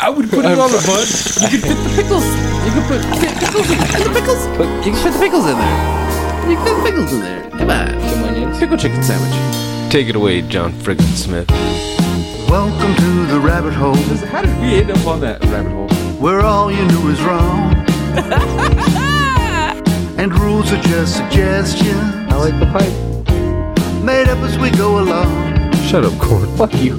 I would put it on the bun. You could fit the pickles. You could put pickles in the pickles. But you can fit the pickles in there. You can fit the pickles in there. Come on. Some onions. Pickle chicken sandwich. Take it away, John Friggin Smith. Welcome to the rabbit hole How did we end up on that rabbit hole? where all you knew is wrong. and rules are just suggestions I like the pipe. made up as we go along. Shut up, Corn. Fuck you.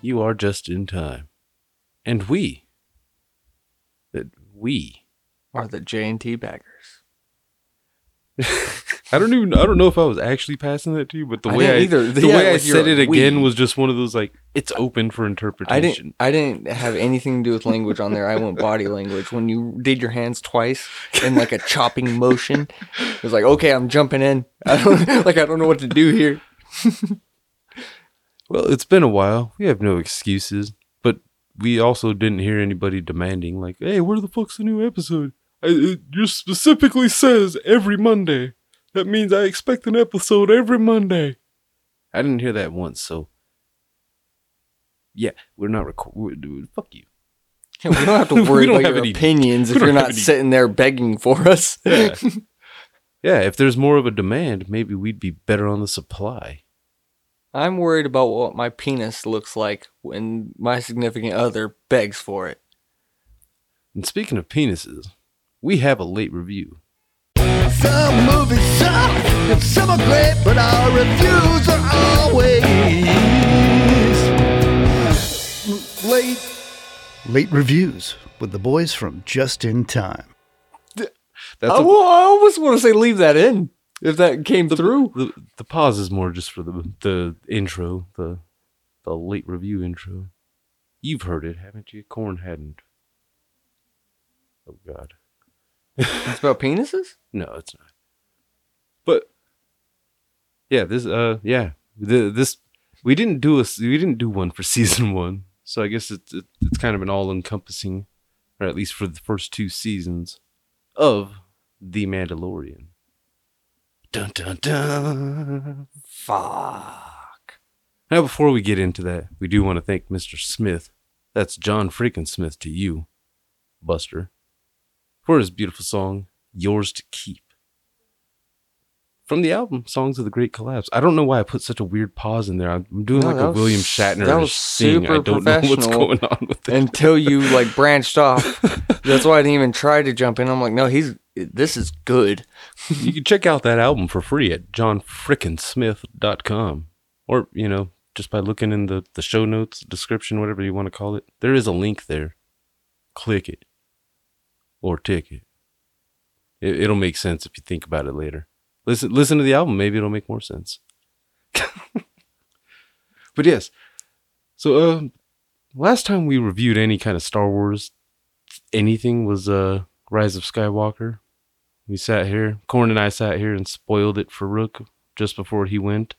You are just in time. And we. That we. Are the J and T baggers? I don't even I don't know if I was actually passing that to you, but the I way I either. the Yeah, way I said it a we. again was just one of those like it's open for interpretation. I didn't. I didn't have anything to do with language on there. I went body language. When you did your hands twice in like a chopping motion, it was like, okay, I'm jumping in. I don't like. I don't know what to do here. Well, it's been a while. We have no excuses, but we also didn't hear anybody demanding, like, "Hey, where the fuck's the new episode?" I, it just specifically says every Monday. That means I expect an episode every Monday. I didn't hear that once, so yeah, we're not recording. Fuck you. We don't have to worry about your any- opinions if you're not sitting there begging for us. Yeah. yeah, if there's more of a demand, maybe we'd be better on the supply. I'm worried about what my penis looks like when my significant other begs for it. And speaking of penises, we have a late review. Some movies suck, and some are great, but our reviews are always late. Late reviews with the boys from Just in Time. That's I, a- wa- I almost want to say leave that in if that came through. the the pause is more just for the the intro, the the late review intro. You've heard it, haven't you? Corn hadn't. Oh God, It's about penises. no, it's not. But yeah, this uh yeah the this we didn't do a we didn't do one for season one, so I guess it's it's kind of an all encompassing, or at least for the first two seasons of the Mandalorian. Dun dun dun. Fuck. Now, before we get into that, we do want to thank Mr. Smith. That's John freaking Smith to you, Buster, for his beautiful song, Yours to Keep. From the album, Songs of the Great Collapse. I don't know why I put such a weird pause in there. I'm doing No, like that a was- William Shatner that was sing. I don't know what's professional going on with it. Until you like branched off. That's why I didn't even try to jump in. I'm like, no, he's this is good. you can check out that album for free at johnfrickinsmith.com or you know just by looking in the, the show notes description whatever you want to call it there is a link there. Click it. Or tick it. it it'll make sense if you think about it later. Listen listen to the album maybe it'll make more sense. But yes. So uh last time we reviewed any kind of star wars anything was uh rise of skywalker we sat here, Corn and I sat here and spoiled it for Rook just before he went.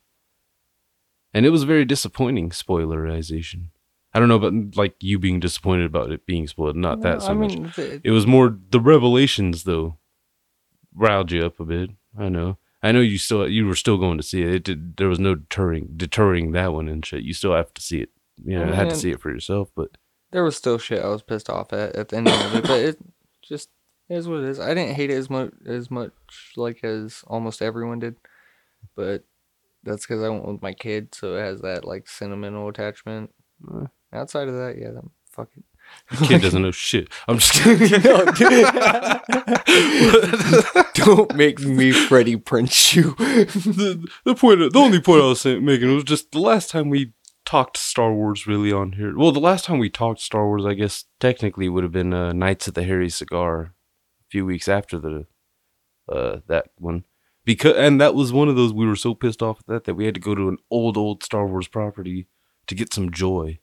And it was very disappointing spoilerization. I don't know about like you being disappointed about it being spoiled, not that so I much. mean, th- It was more the revelations though riled you up a bit. I know. I know you still you were still going to see it. it did, there was no deterring deterring that one and shit. You still have to see it. You know, Oh, had to see it for yourself, but there was still shit I was pissed off at at the end of it, but it just is what it is. I didn't hate it as much as much like as almost everyone did, but that's because I went with my kid, so it has that like sentimental attachment. Uh. Outside of that, yeah, then fuck it. Kid doesn't know shit. I'm just kidding. No, dude. Don't make me Freddie Prinze you. the, the point, the only point I was saying, making was just the last time we talked Star Wars really on here. Well, the last time we talked Star Wars, I guess technically would have been uh, Nights at the Harry Cigar, a few weeks after the uh, that one. Because and that was one of those we were so pissed off at that that we had to go to an old old Star Wars property to get some joy.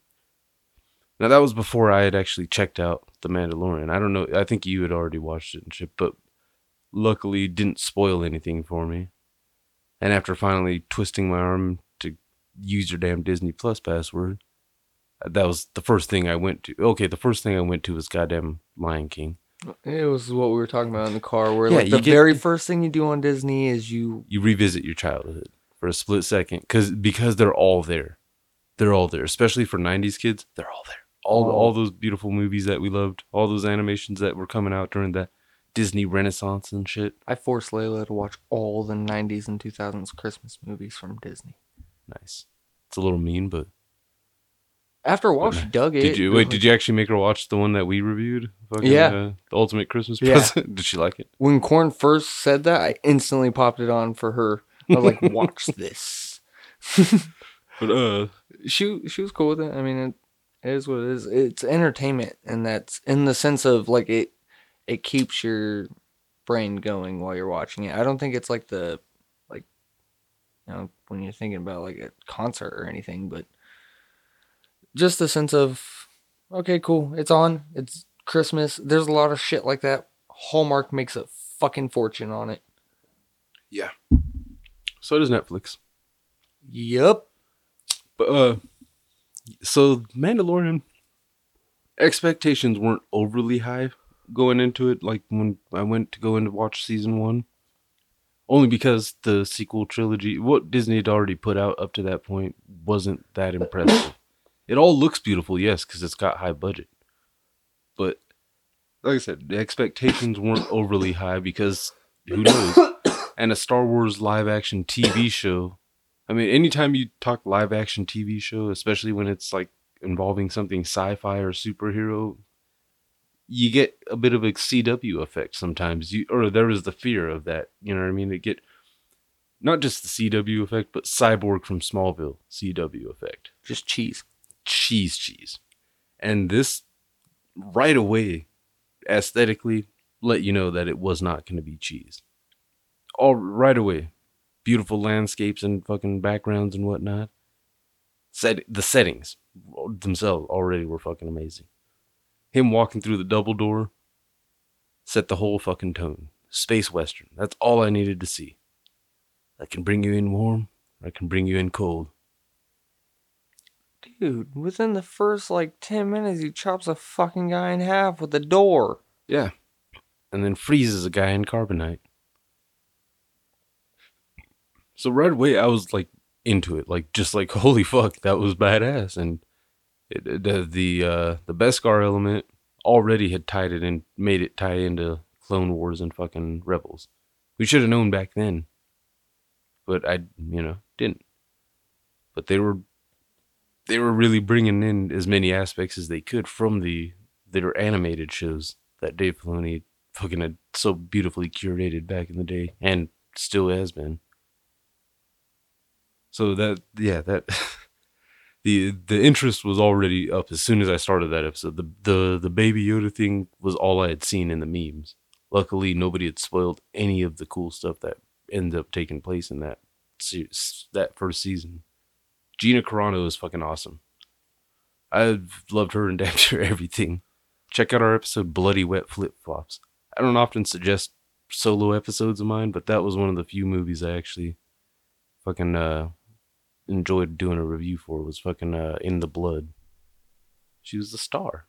Now that was before I had actually checked out The Mandalorian. I don't know. I think you had already watched it and shit, but luckily didn't spoil anything for me. And after finally twisting my arm to use your damn Disney Plus password, that was the first thing I went to. Okay, the first thing I went to was goddamn Lion King. It was what we were talking about in the car, where Yeah, like you the get- very first thing you do on Disney is you You revisit your childhood for a split second because because they're all there. They're all there, especially for '90s kids. They're all there. All Oh. all those beautiful movies that we loved, all those animations that were coming out during that Disney Renaissance and shit. I forced Layla to watch all the 90s and 2000s Christmas movies from Disney. Nice. It's a little mean, but After a while, she dug it. did you wait? Did you actually make her watch the one that we reviewed? Fucking, Yeah. uh, the ultimate Christmas Yeah. present. did she like it? When Corn first said that, I instantly popped it on for her. I was like, "Watch this." But uh, She she was cool with it. I mean, it, it is what it is. It's entertainment, and that's in the sense of like it it keeps your brain going while you're watching it. I don't think it's like the like you know when you're thinking about like a concert or anything, but just the sense of okay, cool, it's on, it's Christmas. There's a lot of shit like that. Hallmark makes a fucking fortune on it. Yeah. So does Netflix. Yep. But uh, so Mandalorian expectations weren't overly high going into it. Like when I went to go in to watch season one, only because the sequel trilogy, what Disney had already put out up to that point, wasn't that impressive. It all looks beautiful, yes, because it's got high budget, but like I said, the expectations weren't overly high because who knows? And a Star Wars live action TV show I mean, anytime you talk live action TV show, especially when it's like involving something sci-fi or superhero, you get a bit of a CW effect sometimes. You or there is the fear of that. You know what I mean? To get not just the CW effect, but Cyborg from Smallville CW effect. Just cheese. Cheese, cheese, and this right away, aesthetically, let you know that it was not going to be cheese. All right away, beautiful landscapes and fucking backgrounds and whatnot. Set the settings themselves already were fucking amazing. Him walking through the double door set the whole fucking tone. Space western. That's all I needed to see. I can bring you in warm, I can bring you in cold. Dude, within the first like 10 minutes, he chops a fucking guy in half with a door. Yeah. And then freezes a guy in carbonite. So right away I was like into it, like just like holy fuck, that was badass. And it, the the uh, the Beskar element already had tied it and made it tie into Clone Wars and fucking Rebels. We should have known back then, but I you know didn't. But they were they were really bringing in as many aspects as they could from the their animated shows that Dave Filoni fucking had so beautifully curated back in the day and still has been. So that yeah, that the the interest was already up as soon as I started that episode. The the the baby Yoda thing was all I had seen in the memes. Luckily, nobody had spoiled any of the cool stuff that ended up taking place in that that first season. Gina Carano is fucking awesome. I've loved her in damn sure everything. Check out our episode Bloody Wet Flip Flops. I don't often suggest solo episodes of mine, but that was one of the few movies I actually fucking uh enjoyed doing a review for was fucking uh In the Blood. She was the star.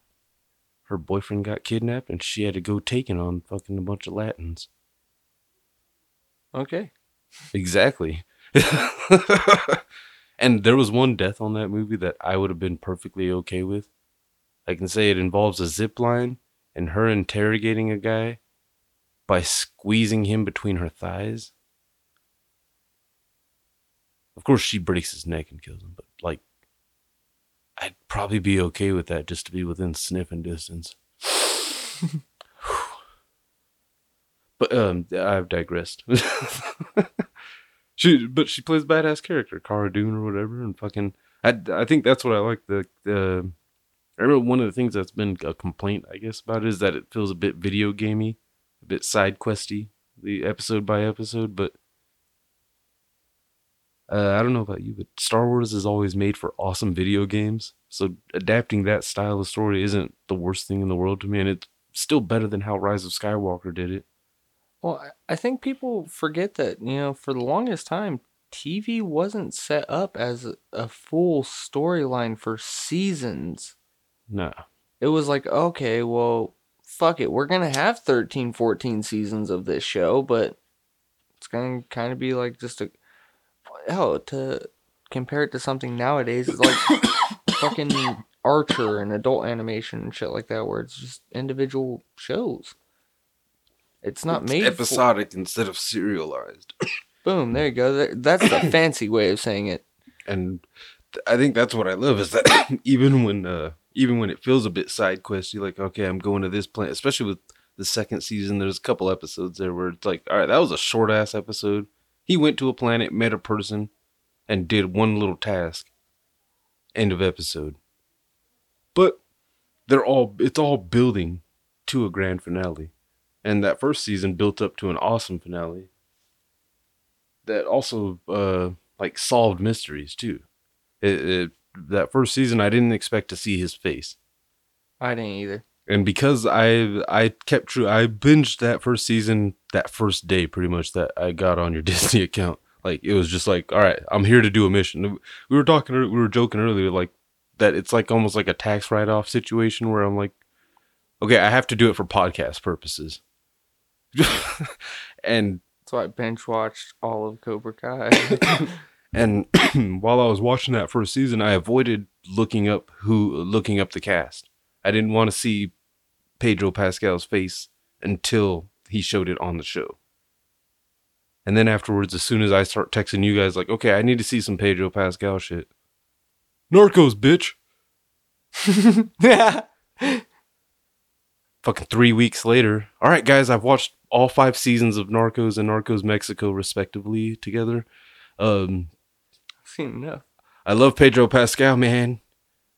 Her boyfriend got kidnapped and she had to go taken on fucking a bunch of Latins. Okay. Exactly. and there was one death on that movie that I would have been perfectly okay with. I can say it involves a zip line and her interrogating a guy by squeezing him between her thighs. Of course, she breaks his neck and kills him, but like, I'd probably be okay with that just to be within sniffing distance. but um, I've digressed. she, but she plays badass character, Cara Dune or whatever, and fucking. I, I think that's what I like. The the I remember one of the things that's been a complaint, I guess, about it is that it feels a bit video gamey, a bit side questy, the episode by episode. But uh, I don't know about you, but Star Wars is always made for awesome video games. So adapting that style of story isn't the worst thing in the world to me, and it's still better than how Rise of Skywalker did it. Well, I- think people forget that, you know, for the longest time, TV wasn't set up as a- a full storyline for seasons. No. It was like, okay, well, fuck it. We're going to have 13, 14 seasons of this show, but it's going to kind of be like just a. Hell, to compare it to something nowadays, it's like fucking Archer and adult animation and shit like that, where it's just individual shows. It's not It's made for- episodic instead of serialized. Boom, there you go. That's the fancy way of saying it. and I think that's what I love is that even when uh even when it feels a bit side questy, like okay, I'm going to this planet, especially with the second season. There's a couple episodes there where it's like, all right, that was a short ass episode. He went to a planet, met a person, and did one little task. End of episode. But they're all it's all building to a grand finale, and that first season built up to an awesome finale. That also uh like solved mysteries too. It, it, that first season, I didn't expect to see his face, I didn't either. and because I I kept true, I binged that first season that first day, pretty much that I got on your Disney account. Like it was just like, all right, I'm here to do a mission. We were talking, we were joking earlier, like that. It's like almost like a tax write off situation where I'm like, okay, I have to do it for podcast purposes, and so I bench watched all of Cobra Kai. And while I was watching that first season, I avoided looking up who looking up the cast. I didn't want to see Pedro Pascal's face until he showed it on the show. And then afterwards, as soon as I start texting you guys, like, okay, I need to see some Pedro Pascal shit. Narcos, bitch. yeah. Fucking three weeks later. All right, guys, I've watched all five seasons of Narcos and Narcos Mexico, respectively, together. Um, Seen enough. I love Pedro Pascal, man.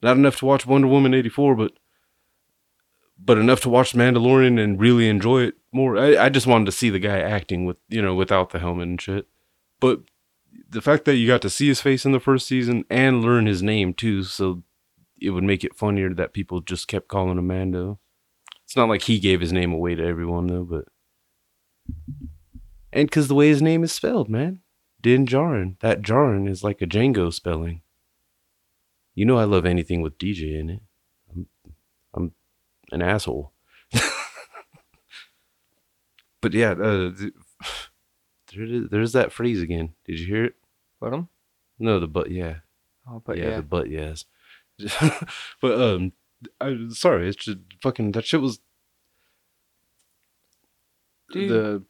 Not enough to watch Wonder Woman 84, but but enough to watch Mandalorian and really enjoy it more. I, I just wanted to see the guy acting with, you know, without the helmet and shit. But the fact that you got to see his face in the first season and learn his name too, so it would make it funnier that people just kept calling him Mando. It's not like he gave his name away to everyone though, but and because the way his name is spelled, man. Din Djarin. That Djarin is like a Django spelling. You know I love anything with DJ in it. I'm, I'm an asshole. but yeah, uh, th- there there's that phrase again. Did you hear it? What him? No, the but yeah, Oh, but yeah, yeah. the but yes. but um, I sorry, it's just fucking that shit was Dude. the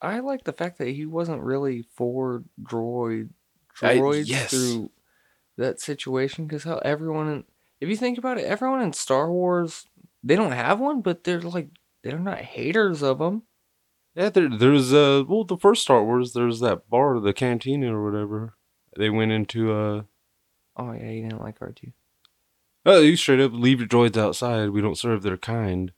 I like the fact that he wasn't really for droid I- droids yes. through that situation because how everyone in, if you think about it, everyone in Star Wars they don't have one, but they're like they're not haters of them. Yeah, there, there's uh, well, the first Star Wars, there's that bar, the cantina or whatever. They went into uh, Oh yeah, you didn't like R two. Oh, you straight up leave your droids outside. We don't serve their kind.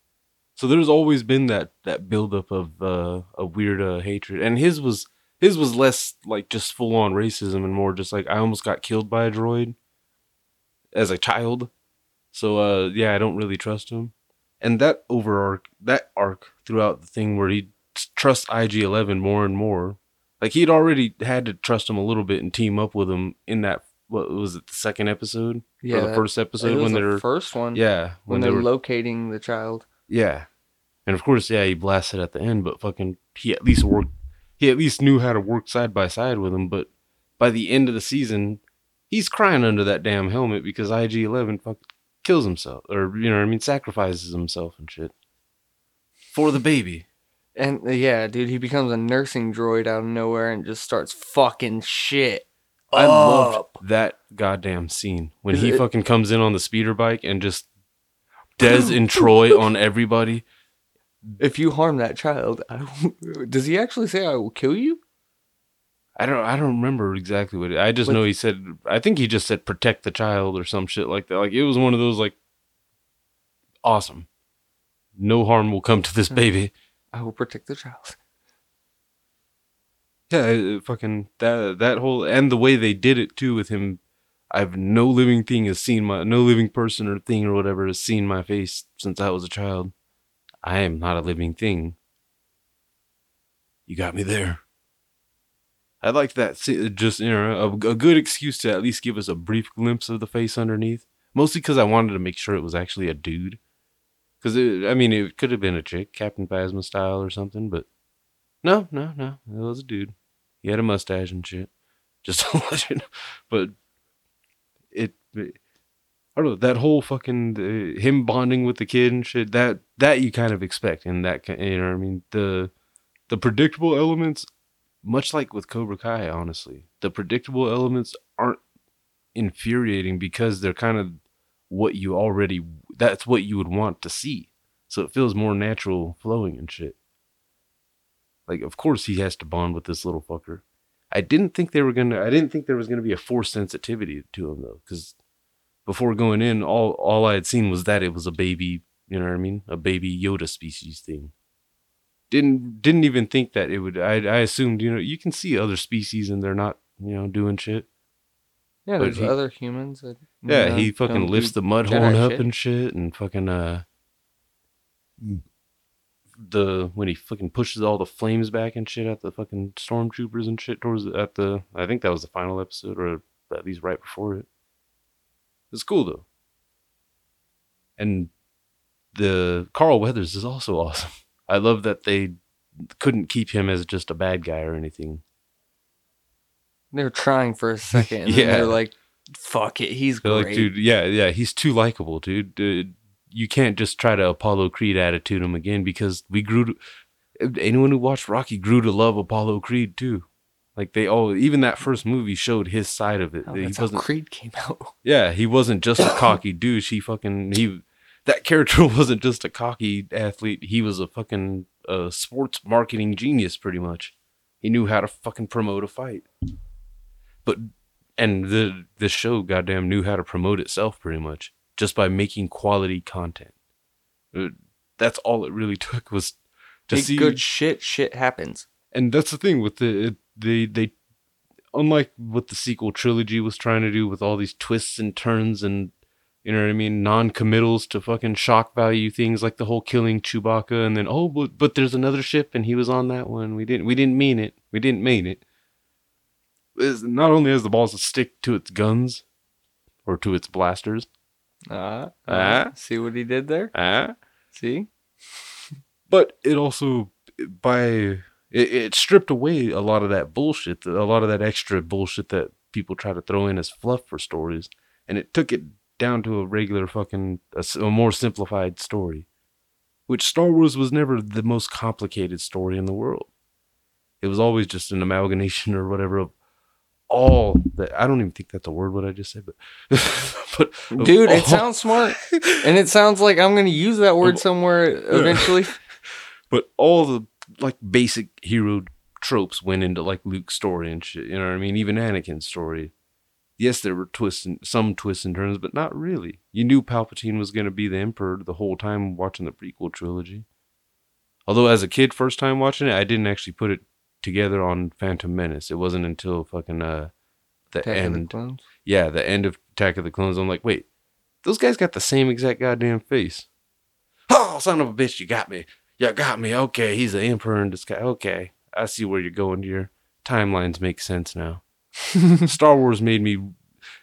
So there's always been that that buildup of uh, a weird uh, hatred, and his was his was less like just full on racism and more just like I almost got killed by a droid as a child. So uh, yeah, I don't really trust him. And that over arc, that arc throughout the thing where he trusts IG11 more and more, like he'd already had to trust him a little bit and team up with him in that what was it the second episode Yeah, or the that- first episode when the they're first one. yeah when, they they're were locating the child. yeah, and of course yeah he blasted at the end, but fucking he at least worked he at least knew how to work side by side with him. But by the end of the season, he's crying under that damn helmet because IG11 fuck kills himself or you know what I mean sacrifices himself and shit for the baby. And uh, yeah, dude, he becomes a nursing droid out of nowhere and just starts fucking shit I loved that goddamn scene when Is he it- fucking comes in on the speeder bike and just Des and Troy on everybody. If you harm that child, I will- does he actually say I will kill you? I don't I don't remember exactly what it, I just What- know he said I think he just said protect the child or some shit like that. Like it was one of those like awesome. No harm will come to this hmm. baby. I will protect the child. Yeah, it fucking that that whole and the way they did it too with him. I've no living thing has seen my no living person or thing or whatever has seen my face since I was a child. I am not a living thing. You got me there. I like that. se- uh, Just you know, a, a good excuse to at least give us a brief glimpse of the face underneath. Mostly because I wanted to make sure it was actually a dude. Because I mean, it could have been a chick, Captain Phasma style or something, but no, no, no, it was a dude. He had a mustache and shit. Just you know. But it, it- I don't know that whole fucking uh, him bonding with the kid and shit. That that you kind of expect in that you know what I mean the the predictable elements, much like with Cobra Kai, honestly, the predictable elements aren't infuriating because they're kind of what you already that's what you would want to see. So it feels more natural flowing and shit. Like, of course he has to bond with this little fucker. I didn't think they were gonna. I didn't think there was gonna be a force sensitivity to him though, because before going in, all all I had seen was that it was a baby. You know what I mean? A baby Yoda species thing. Didn't didn't even think that it would. I I assumed you know you can see other species and they're not you know doing shit. Yeah, But there's he- other humans that. Yeah, know, he fucking lifts the mud horn up shit. and shit, and fucking uh, the when he fucking pushes all the flames back and shit at the fucking stormtroopers and shit towards the, at the I think that was the final episode or at least right before it. It's cool though, and the Carl Weathers is also awesome. I love that they couldn't keep him as just a bad guy or anything. They're trying for a second, and Yeah. they're like, "Fuck it, he's They're great." like, dude, yeah, yeah, he's too likable, dude. Dude, You can't just try to Apollo Creed attitude him again because we grew to. Anyone who watched Rocky grew to love Apollo Creed too. Like they all, even that first movie showed his side of it. Oh, he wasn't. Creed came out. Yeah, he wasn't just a cocky douche. He fucking he. That character wasn't just a cocky athlete. He was a fucking uh, sports marketing genius, pretty much. He knew how to fucking promote a fight. But and the the show, goddamn, knew how to promote itself pretty much just by making quality content. Uh, That's all it really took was to Make see good shit. Shit happens. and that's the thing with the it, they they unlike what the sequel trilogy was trying to do with all these twists and turns and you know what I mean non-committals to fucking shock value things like the whole killing Chewbacca and then oh but, but there's another ship and he was on that one we didn't we didn't mean it we didn't mean it is not only has the balls to stick to its guns or to its blasters Uh, Ah. see what he did there? ah See? but it also by it, it stripped away a lot of that bullshit a lot of that extra bullshit that people try to throw in as fluff for stories and it took it down to a regular fucking a more simplified story which star wars was never the most complicated story in the world it was always just an amalgamation or whatever of all that i don't even think that's a word what i just said but but Dude, it all- sounds smart. and it sounds like I'm to use that word somewhere eventually. but all the like basic hero tropes went into like Luke's story and shit. You know what I mean? Even Anakin's story. Yes, there were twists and some twists and turns, but not really. You knew Palpatine was to be the Emperor the whole time watching the prequel trilogy. Although as a kid, first time watching it, I didn't actually put it together on Phantom Menace. It wasn't until fucking uh the Attack of the end. Clones. yeah, the end of Attack of the Clones. I'm like, wait, those guys got the same exact goddamn face. Oh, son of a bitch, you got me. You got me. Okay, he's the emperor in disguise. Okay, I see where you're going. Your timelines make sense now. Star Wars made me.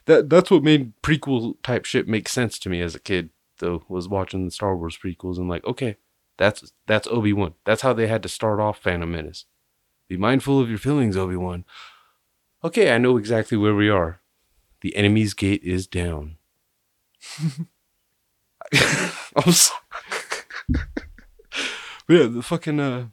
That that's what made prequel type shit make sense to me as a kid. Though was watching the Star Wars prequels and like, okay, that's that's Obi Wan. That's how they had to start off Phantom Menace. Be mindful of your feelings, Obi Wan. Okay, I know exactly where we are. The enemy's gate is down. I'm sorry. but yeah, the fucking uh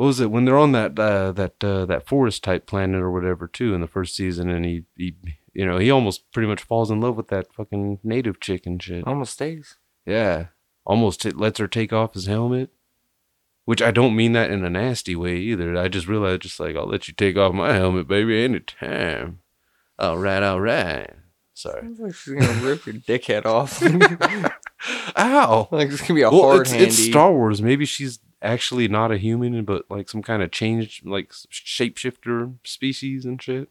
what was it when they're on that uh, that uh, that forest type planet or whatever too in the first season, and he he you know he almost pretty much falls in love with that fucking native chick and shit. Almost stays. Yeah, almost t- lets her take off his helmet. Which I don't mean that in a nasty way either. I just realized, just like I'll let you take off my helmet, baby, anytime. All right, all right. Sorry. Sounds like she's gonna rip your dickhead off. Ow. like it's gonna be a Well, hard it's, handy. it's Star Wars. Maybe she's actually not a human, but like some kind of changed, like shapeshifter species and shit.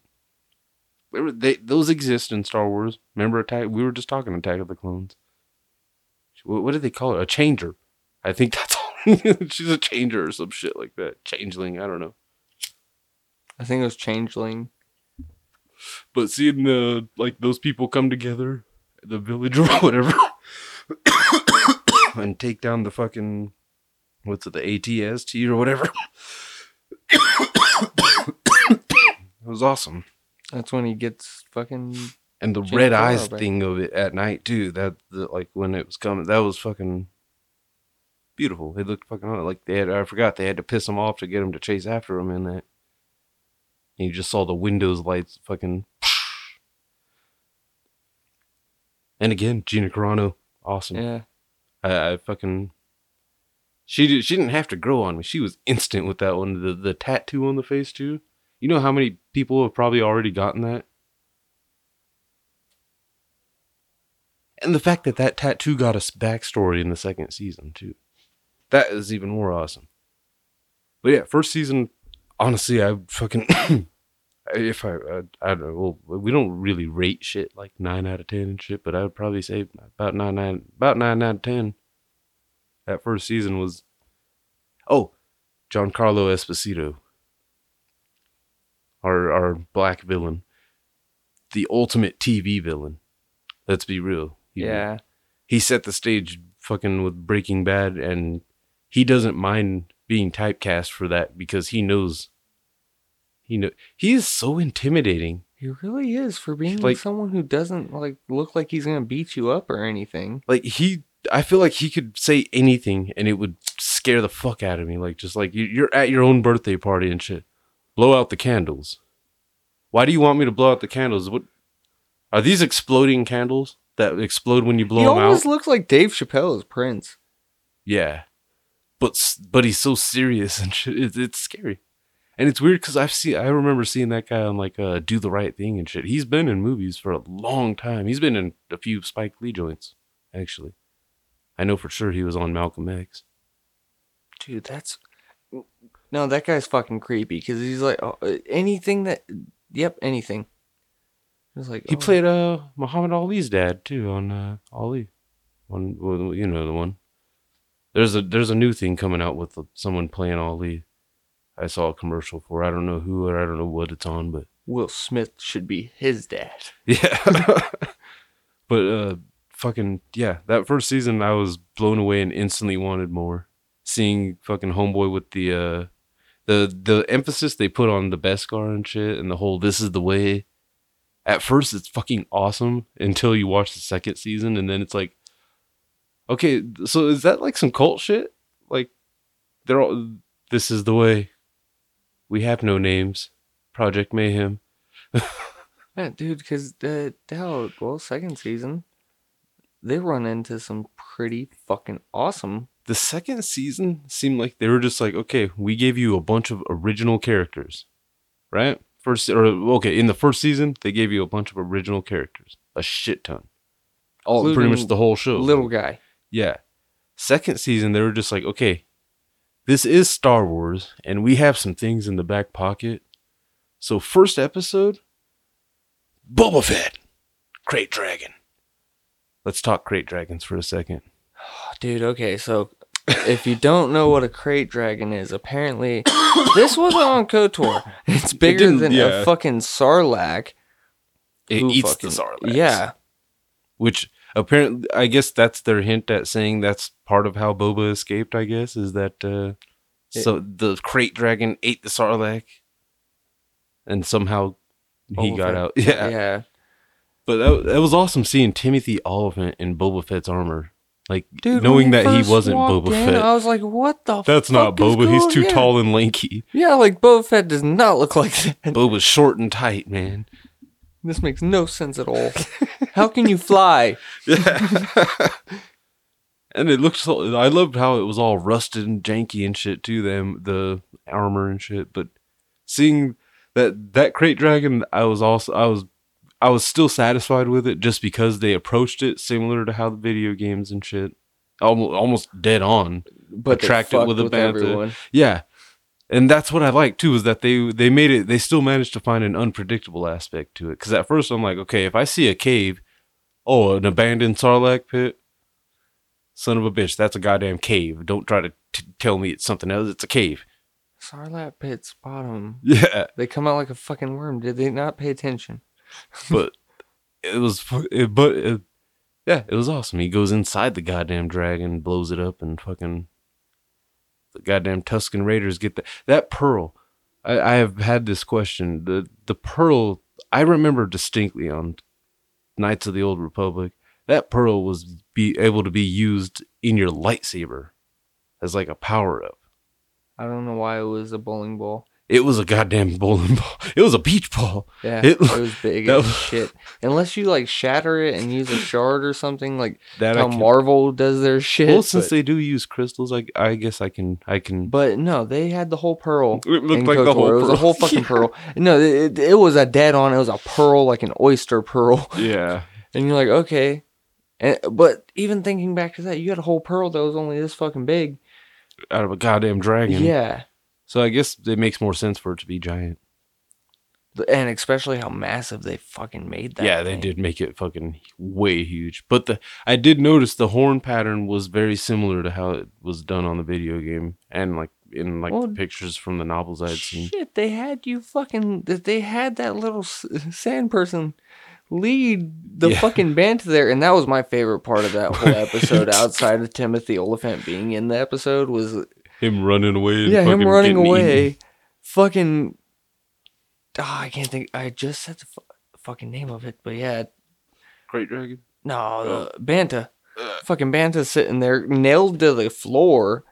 They, they those exist in Star Wars. Remember Attack? We were just talking Attack of the Clones. What, what did they call it? A changer. I think that's all. she's a changer or some shit like that. Changeling. I don't know. I think it was Changeling. But seeing the like those people come together, the village or whatever, and take down the fucking what's it, the ATST or whatever. it was awesome. That's when he gets fucking. And the red eyes thing of it at night too. That the, like when it was coming, that was fucking beautiful. It looked fucking hot. like they had. I forgot they had to piss him off to get him to chase after him in that. And you just saw the windows lights fucking. And again, Gina Carano, awesome. Yeah. I, I fucking. She did, she didn't have to grow on me. She was instant with that one. The the tattoo on the face too. You know how many people have probably already gotten that. And the fact that that tattoo got a backstory in the second season too, that is even more awesome. But yeah, first season, honestly, I fucking if I I, I don't know, well, we don't really rate shit like nine out of ten and shit, but I would probably say about nine nine about nine out of ten. That first season was, oh, Giancarlo Esposito, our our black villain, the ultimate TV villain. Let's be real. He- Yeah. he set the stage fucking with Breaking Bad, and he doesn't mind being typecast for that because he knows. He know he is so intimidating. He really is for being Like- someone who doesn't like look like he's gonna beat you up or anything. Like he, I feel like he could say anything and it would scare the fuck out of me. Like just like you- you're at your own birthday party and shit. Blow out the candles. Why do you want me to blow out the candles? What are these exploding candles that explode when you blow he them out? almost looks like Dave Chappelle's Prince. Yeah, but but he's so serious and shit. It's, it's scary, and it's weird because I've seen. I remember seeing that guy on like uh, "Do the Right Thing" and shit. He's been in movies for a long time. He's been in a few Spike Lee joints, actually. I know for sure he was on Malcolm X. Dude, that's no, that guy's fucking creepy because he's like oh, uh, anything that, yep, anything. It's like He oh, played uh Muhammad Ali's dad too on uh, Ali, on well, you know the one. There's a there's a new thing coming out with someone playing Ali. I saw a commercial for. I don't know who or I don't know what it's on, but Will Smith should be his dad. Yeah. but uh fucking yeah, that first season I was blown away and instantly wanted more. Seeing fucking homeboy with the uh the the emphasis they put on the Beskar and shit and the whole this is the way. At first it's fucking awesome until you watch the second season and then it's like Okay, so is that like some cult shit? Like they're all this is the way. We have no names. Project Mayhem. Yeah, dude, because the hell, well, second season, they run into some pretty fucking awesome. the second season seemed like they were just like, okay, we gave you a bunch of original characters, right? First, or okay, in the first season, they gave you a bunch of original characters, a shit ton, all pretty much the whole show. Little guy. Yeah. Second season, they were just like, okay, this is Star Wars, and we have some things in the back pocket. So first episode, Boba Fett, Krayt Dragon. Let's talk Krayt Dragons for a second. Dude, okay, so if you don't know what a krayt dragon is, apparently this wasn't on KOTOR. It's bigger didn't- than yeah. a fucking sarlacc. It eats fucking- the sarlacc. Yeah. which apparently I guess that's their hint at saying that's part of how Boba escaped. I guess is that uh, It- so the krayt dragon ate the Sarlacc, and somehow he got out. Yeah, Yeah. but that, that was awesome seeing Timothy Olyphant in Boba Fett's armor. Like Dude, knowing that he wasn't Boba in, Fett. I was like, "What the? That's not Boba. He's too yeah. tall and lanky. Yeah, like Boba Fett does not look like that. Boba's short and tight, man. This makes no sense at all. How can you fly? Yeah. And it looked so. I loved how it was all rusted and janky and shit too. Them the armor and shit. But seeing that that krayt dragon, I was also I was I was still satisfied with it just because they approached it similar to how the video games and shit almost almost dead on. But Attracted fucked with a bantha. everyone. Yeah. And that's what I like too is that they they made it they still managed to find an unpredictable aspect to it cuz at first I'm like okay if I see a cave oh an abandoned sarlacc pit son of a bitch that's a goddamn cave don't try to t- tell me it's something else it's a cave Sarlacc pit's bottom. yeah They come out like a fucking worm. Did they not pay attention? but it was it, but it, yeah it was awesome he goes inside the goddamn dragon blows it up and fucking the goddamn Tusken Raiders get that that pearl. I, I have had this question. The the pearl I remember distinctly on Knights of the Old Republic. That pearl was be able to be used in your lightsaber as like a power up. I don't know why it was a bowling ball. It was a goddamn bowling ball. It was a beach ball. Yeah, It- it, was big that as was- shit. Unless you like shatter it and use a shard or something, like That how Marvel does their shit. well, since but, they do use crystals, I I guess I can I can. but no, they had the whole pearl. It looked like the KOTOR. whole It was a pearl. whole fucking Yeah. pearl. No, it, it was a dead on. It was a pearl, like an oyster pearl. Yeah, And you're like, okay. And but even thinking back to that, you had a whole pearl that was only this fucking big. out of a goddamn dragon. Yeah. So I guess it makes more sense for it to be giant. And especially how massive they fucking made that. yeah, they thing. did make it fucking way huge. But the I did notice the horn pattern was very similar to how it was done on the video game and like in like Well, the pictures from the novels I'd seen. Shit, they had you fucking. They had that little sand person lead the Yeah. fucking band to there, and that was my favorite part of that whole episode. outside of Timothy Olyphant being in the episode, was Him running away. And yeah, him running away. eaten. Fucking. Ah, I can't think. I just said the fu- fucking name of it, but yeah, Great dragon. no, the Bantha. Fucking Bantha's sitting there, nailed to the floor,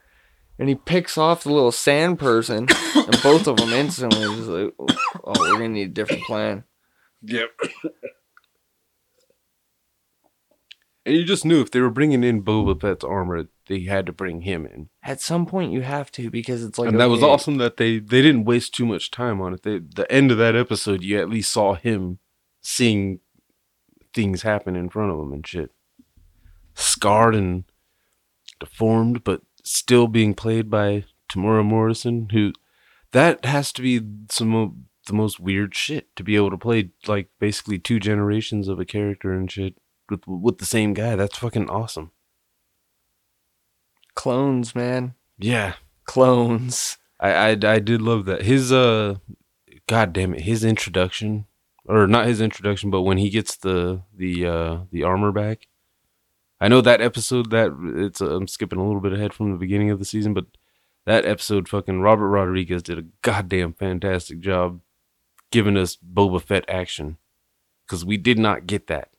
and he picks off the little sand person, and both of them instantly just like, oh, we're gonna need a different plan. Yep. and you just knew if they were bringing in Boba Fett's armor, they had to bring him in. At some point, you have to because it's like and that was awesome that they they didn't waste too much time on it. They, the end of that episode, you at least saw him seeing things happen in front of him and shit. Scarred and deformed, but still being played by Temuera Morrison, who that has to be some of the most weird shit to be able to play like basically two generations of a character and shit with with the same guy. That's fucking awesome. Clones, man, Yeah. clones. I, I I did love that. His uh god damn it, his introduction or not his introduction, but when he gets the the uh the armor back. I know that episode that it's uh, I'm skipping a little bit ahead from the beginning of the season, but that episode fucking Robert Rodriguez did a goddamn fantastic job giving us Boba Fett action cuz we did not get that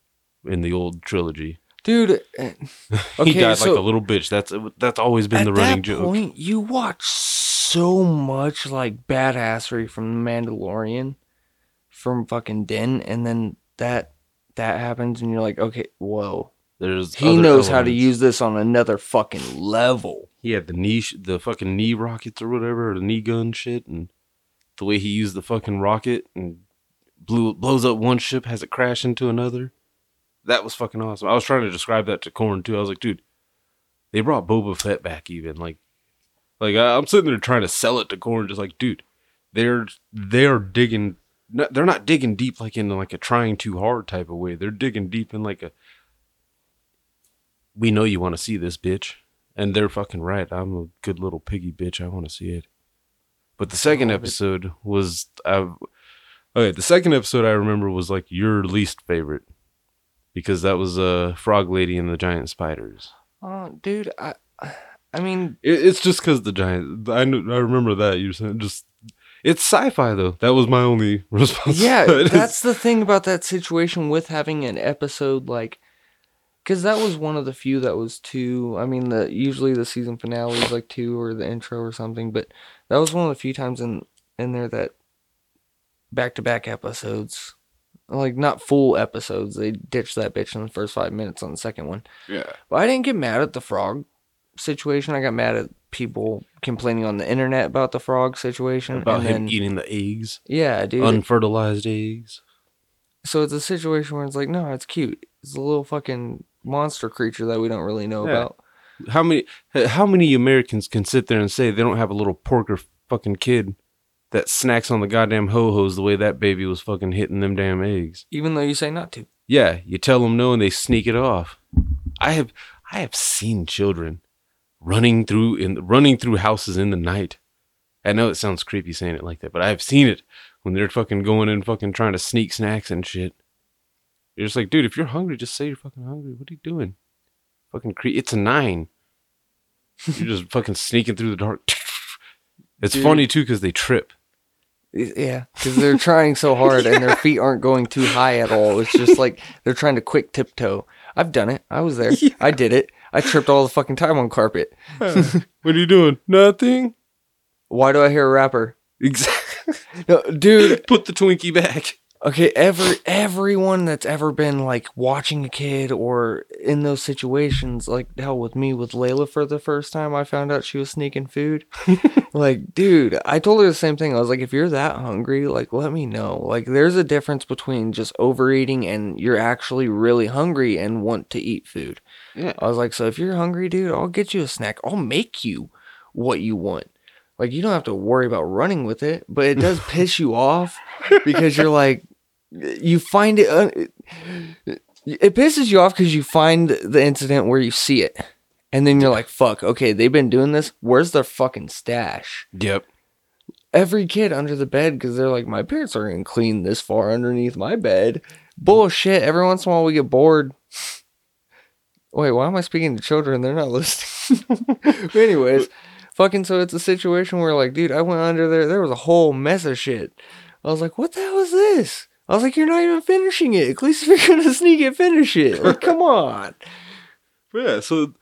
in the old trilogy. Dude, eh, he Okay, died so- like a little bitch. That's that's always been the running that joke. point, you watch so much like badassery from The Mandalorian, from fucking Din, and then that that happens, and you're like, okay, whoa, There's he knows how to use this on another fucking level. he had the knee, sh- the fucking knee rockets or whatever, or the knee gun shit, and the way he used the fucking rocket and blew blows up one ship, has it crash into another. That was fucking awesome. I was trying to describe that to Corn too. I was like, dude, they brought Boba Fett back even. Like, like I, I'm sitting there trying to sell it to Corn, just like, dude, they're they're digging. They're not digging deep like in like a trying too hard type of way. They're digging deep in like a. We know you want to see this bitch. And they're fucking right. I'm a good little piggy bitch. I want to see it. But the second episode was uh, okay. The second episode I remember was like your least favorite because that was uh, Frog Lady and the Giant Spiders. Oh, dude, I, I mean, It, it's just because the giant. I I remember that you said just. It's sci-fi though. That was my only response. yeah, that's the thing about that situation with having an episode like, because that was one of the few that was two. I mean, the usually the season finale is like two or the intro or something, but that was one of the few times in in there that back to back episodes, like not full episodes. They ditched that bitch in the first five minutes on the second one. Yeah. But I didn't get mad at the frog situation. I got mad at people complaining on the internet about the frog situation. About and him then, eating the eggs, yeah, dude. unfertilized eggs. so it's a situation where it's like, no, it's cute. It's a little fucking monster creature that we don't really know Yeah. about. How many how many Americans can sit there and say they don't have a little porker fucking kid that snacks on the goddamn ho hos the way that baby was fucking hitting them damn eggs? Even though you say not to. Yeah, you tell them no and they sneak it off. I have I have seen children running through in running through houses in the night. I know it sounds creepy saying it like that, but I've seen it when they're fucking going and fucking trying to sneak snacks and shit. You're just like, dude, if you're hungry, just say you're fucking hungry. What are you doing? Fucking cre- it's a nine. You're just fucking sneaking through the dark. It's Dude. funny too because they trip. Yeah, because they're trying so hard and their feet aren't going too high at all. It's just like they're trying to quick tiptoe. I've done it. I was there. I did it. I tripped all the fucking time on carpet. what are you doing? Nothing. Why do I hear a rapper? Exactly. No, dude, Put the Twinkie back. Okay, every everyone that's ever been like watching a kid or in those situations, like hell with me with Layla for the first time, I found out she was sneaking food. like, dude, I told her the same thing. I was like, if you're that hungry, like, let me know. Like, there's a difference between just overeating and you're actually really hungry and want to eat food. Yeah. I was like, so if you're hungry, dude, I'll get you a snack. I'll make you what you want. Like, you don't have to worry about running with it, but it does piss you off because you're like, you find it, un- it pisses you off because you find the incident where you see it. And then you're like, fuck, okay, they've been doing this. Where's their fucking stash? Yep. Every kid under the bed because they're like, my parents aren't to clean this far underneath my bed. Bullshit. Every once in a while we get bored. Wait, why am I speaking to children? They're not listening. Anyways, fucking so it's a situation where like, dude, I went under there. There was a whole mess of shit. I was like, what the hell is this? I was like, you're not even finishing it. At least if you're gonna sneak it, finish it. Like, come on. Yeah. So,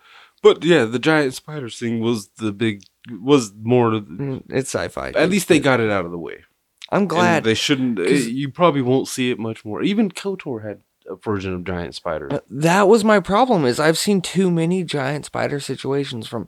but yeah, the giant spider thing was the big was more. Mm, It's sci-fi. At least they got it out of the way. I'm And glad. they shouldn't. 'cause- you probably won't see it much more. Even Kotor had a version of giant spiders. Uh, That was my problem. Is I've seen too many giant spider situations. From,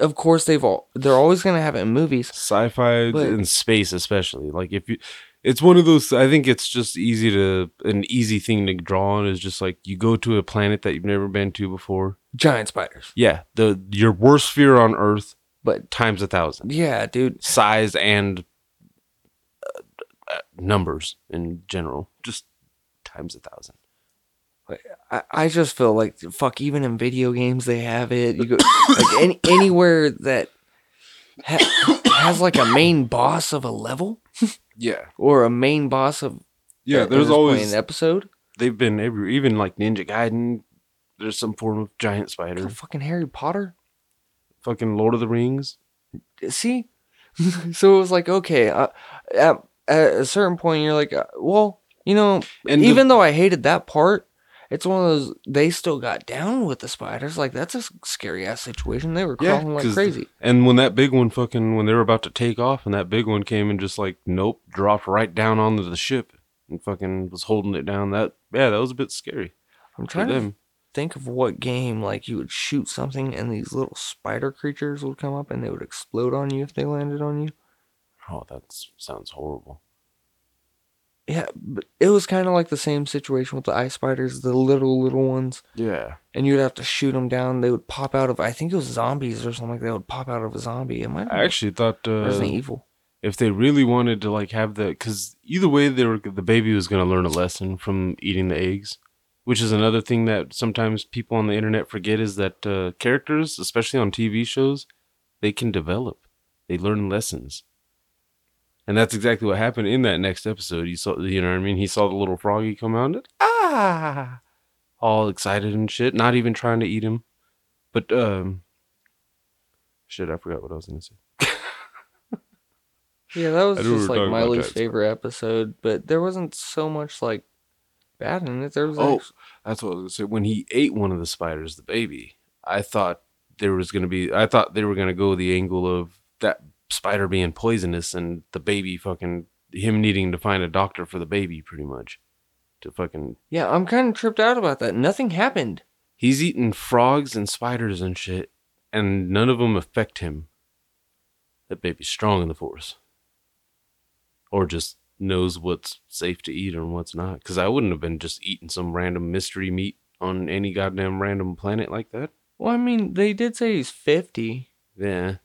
of course, they've all. They're always gonna have it in movies. sci-fi But- and space especially like if you it's one of those i think it's just easy to an easy thing to draw on is just like you go to a planet that you've never been to before Giant spiders. yeah the your worst fear on earth But times a thousand yeah, dude. size and uh, uh, numbers in general just times a thousand I, I just feel like fuck. Even in video games, they have it. You go like any anywhere that ha- has like a main boss of a level yeah or a main boss of yeah there's this point in always an episode. they've been every even like ninja gaiden there's some form of giant spider Fucking Harry Potter. fucking lord of the rings see so it was like okay uh, at, at a certain point you're like uh, well you know And the- even though i hated that part it's one of those they still got down with the spiders like that's a scary ass situation they were crawling like crazy And when that big one fucking when they were about to take off and that big one came and just like nope, dropped right down onto the ship and fucking was holding it down. That yeah, that was a bit scary i'm trying to them. think of what game like you would shoot something and these little spider creatures would come up and they would explode on you if they landed on you Oh, that sounds horrible. Yeah but it was kind of like the same situation with the ice spiders the little little ones Yeah. and you'd have to shoot them down. They would pop out of, I think it was zombies or something like that. Would pop out of a zombie. Am might I actually thought uh, Resident Evil. if they really wanted to like have the because either way they were the baby was going to learn a lesson from eating the eggs which is another thing that sometimes people on the internet forget is that uh, characters especially on tv shows they can develop they learn lessons and that's exactly what happened in that next episode you saw you know what i mean he saw the little froggy come out and ah all excited and shit not even trying to eat him but um shit i forgot what i was going to say Yeah, that was I knew we just like my least favorite episode. But there wasn't so much like bad in it. There was Oh. That's what I was gonna say. When he ate one of the spiders, the baby, I thought there was gonna be. I thought they were gonna go the angle of that spider being poisonous and the baby fucking him needing to find a doctor for the baby, pretty much. To fucking, yeah, I'm kind of tripped out about that. Nothing happened. he's eating frogs and spiders and shit, and none of them affect him. That baby's strong in the force, or just knows what's safe to eat and what's not. Because I wouldn't have been just eating some random mystery meat on any goddamn random planet like that. Well, I mean, they did say he's 50. Yeah.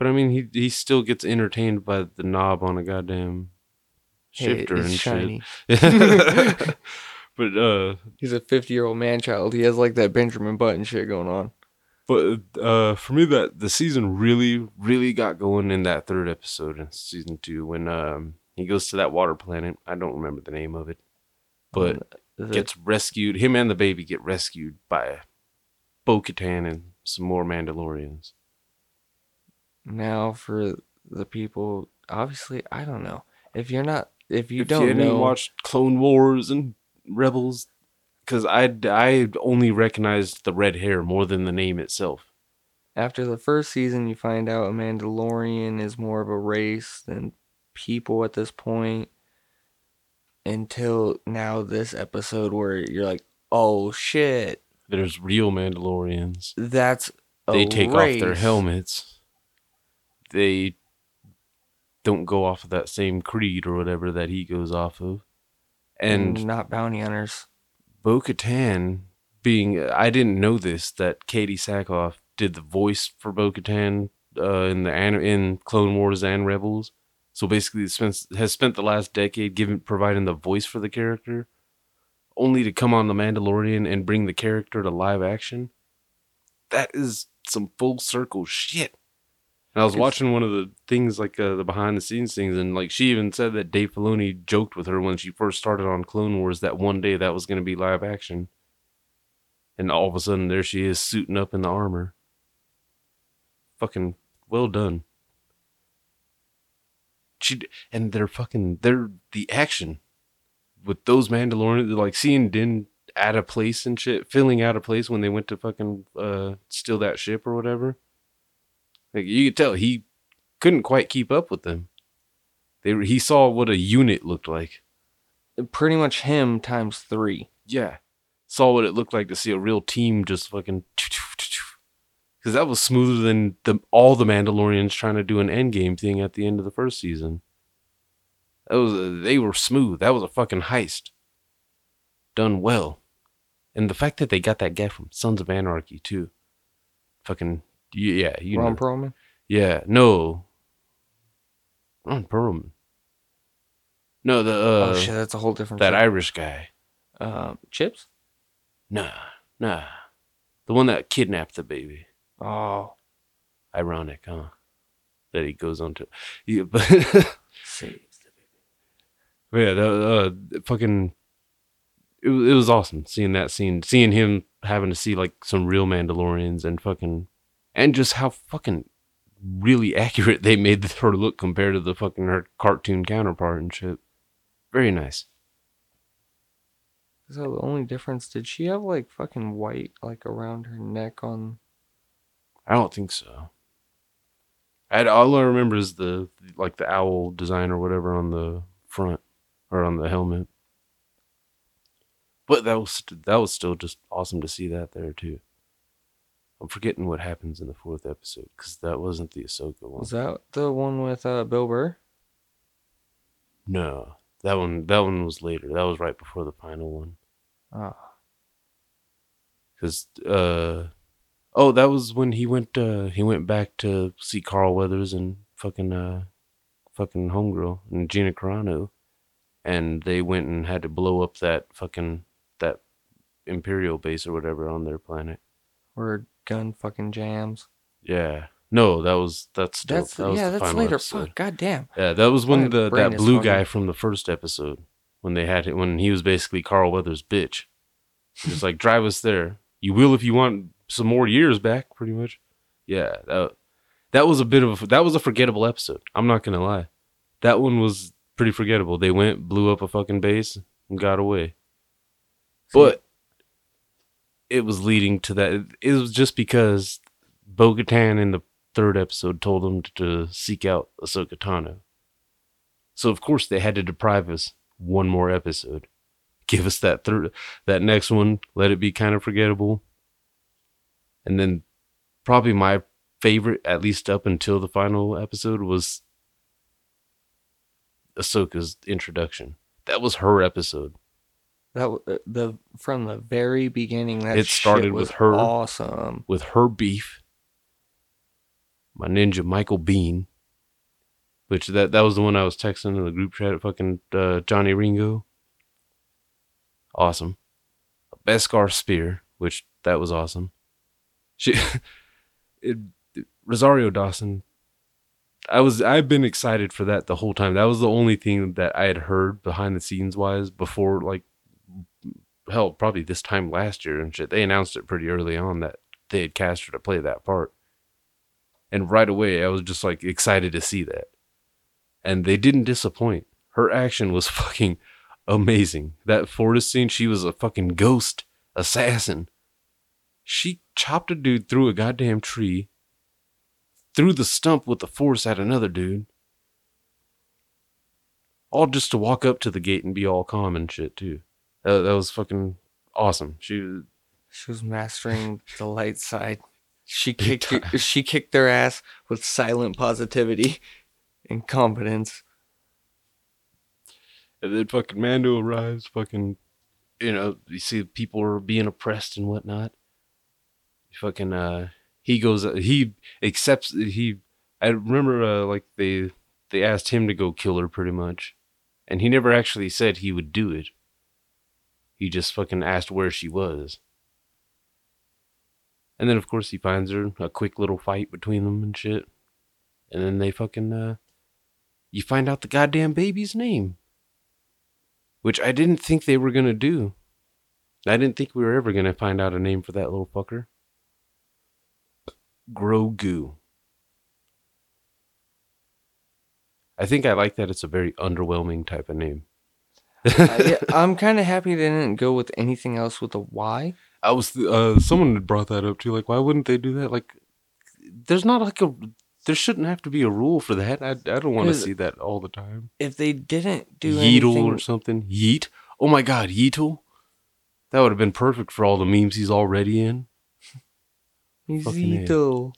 But I mean, he he still gets entertained by the knob on a goddamn shifter it's and shiny. shit. but uh, He's a 50 year old man child. He has like that Benjamin Button shit going on. but uh, for me, that the season really, really got going in that third episode in season two when um he goes to that water planet. I don't remember the name of it, but it- gets rescued. Him and the baby get rescued by Bo-Katan and some more Mandalorians. Now for the people, obviously, I don't know. If you're not, if you if don't you know, watched Clone Wars and Rebels, because I I only recognized the red hair more than the name itself. after the first season, you find out a Mandalorian is more of a race than people at this point. Until now, this episode where you're like, oh shit, There's real Mandalorians. that's They take off their helmets. They don't go off of that same creed or whatever that he goes off of. And not bounty hunters. Bo Katan being, I didn't know this, that Katee Sackhoff did the voice for Bo Katan uh, in, the, in Clone Wars and Rebels. So basically, spent, has spent the last decade giving providing the voice for the character, only to come on The Mandalorian and bring the character to live action. That is some full circle shit. And I was watching one of the things like uh, the behind the scenes things, and like she even said that Dave Filoni joked with her when she first started on Clone Wars that one day that was going to be live action. And all of a sudden, there she is suiting up in the armor. Fucking well done. She and they're fucking they're the action with those Mandalorians, like seeing Din out of place and shit, feeling out of place when they went to fucking uh steal that ship or whatever. Like you could tell he couldn't quite keep up with them. They were, he saw what a unit looked like. Pretty much him times three. Yeah, saw what it looked like to see a real team just fucking. Because that was smoother than the all the Mandalorians trying to do an endgame thing at the end of the first season. That was they were smooth. That was a fucking heist. Done well, and the fact that they got that guy from Sons of Anarchy too. Fucking yeah, you Ron know. Perlman. Yeah, no. Ron Perlman. No, the uh, oh shit, that's a whole different. that. Irish guy. Um, Chips. Nah, nah. The one that kidnapped the baby. Oh, Ironic, huh? That he goes on to. Yeah, but saves the But yeah, the uh, fucking. It it was awesome seeing that scene, seeing him having to see like some real Mandalorians and fucking, and just how fucking really accurate they made her look compared to the fucking her cartoon counterpart and shit. Very nice. So the only difference did she have like fucking white like around her neck on? I don't think so. I all I remember is the like the owl design or whatever on the front or on the helmet. But that was that was still just awesome to see that there too. I'm forgetting what happens in the fourth episode because that wasn't the Ahsoka one. Was that the one with uh, Bill Burr? No, that one that one was later. That was right before the final one. Ah, Cause uh oh, that was when he went uh he went back to see Carl Weathers and fucking uh fucking homegirl and Gina Carano. And they went and had to blow up that fucking that Imperial base or whatever on their planet. where gun fucking jams. Yeah. No, that was that's still, That's that was yeah, that's later. episode. Fuck, goddamn. Yeah, that was My when the that blue foggy. guy from the first episode when they had it when he was basically Carl Weathers' bitch. Just like drive us there. You will if you want some more years back, pretty much. Yeah, that that was a bit of a, that was a forgettable episode. I'm not gonna lie, that one was pretty forgettable. They went blew up a fucking base, and got away. But it was leading to that. It was just because Bo in the third episode told him to seek out Ahsoka Tano. So of course they had to deprive us one more episode. Give us that third, that next one. Let it be kind of forgettable. And then probably my favorite, at least up until the final episode, was Ahsoka's introduction. That was her episode. That uh, the from the very beginning. That It started shit with her. Awesome. with her beef. My ninja Michael Biehn, which that that was the one I was texting in the group chat. Fucking uh, Johnny Ringo. Awesome. A Beskar spear, which that was awesome. She, it, Rosario Dawson. I was I've been excited for that the whole time. That was the only thing that I had heard behind the scenes wise before like hell probably this time last year and shit. They announced it pretty early on that they had cast her to play that part. And right away I was just like excited to see that. And they didn't disappoint. Her action was fucking amazing. That forest scene, she was a fucking ghost assassin. She chopped a dude through a goddamn tree, threw the stump with the force at another dude. All just to walk up to the gate and be all calm and shit too. That, that was fucking awesome. She was She was mastering the light side. She kicked she kicked their ass with silent positivity and confidence. And then fucking Mando arrives, fucking, you know, you see people are being oppressed and whatnot. Fucking, uh, he goes, he accepts, he, I remember, uh, like, they, they asked him to go kill her pretty much. And he never actually said he would do it. He just fucking asked where she was. And then, of course, he finds her, a quick little fight between them and shit. And then they fucking, uh, you find out the goddamn baby's name which I didn't think they were gonna do. I didn't think we were ever gonna find out a name for that little fucker. Grogu. I think I like that it's a very underwhelming type of name. Uh, yeah, I'm kind of happy they didn't go with anything else with a Y. I was uh someone had brought that up too. Like, why wouldn't they do that? Like, there's not like a there shouldn't have to be a rule for that. I I don't want to see that all the time. If they didn't do Yeetle anything, or something. Yeet. Oh my God, Yeetle. That would have been perfect for all the memes he's already in. fucking A. Zito.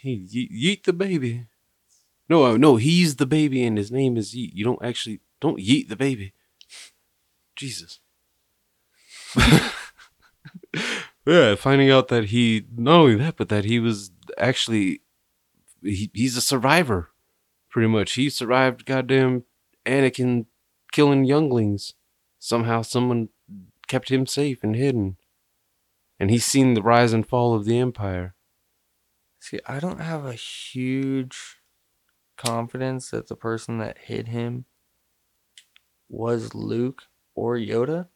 He yeet the baby. No, uh, no, he's the baby and his name is Yeet. You don't actually don't yeet the baby. Jesus. yeah, finding out that he not only that, but that he was actually he, he's a survivor, pretty much. He survived goddamn Anakin killing younglings. Somehow someone kept him safe and hidden. And he's seen the rise and fall of the Empire. See, I don't have a huge confidence that the person that hit him was Luke or Yoda.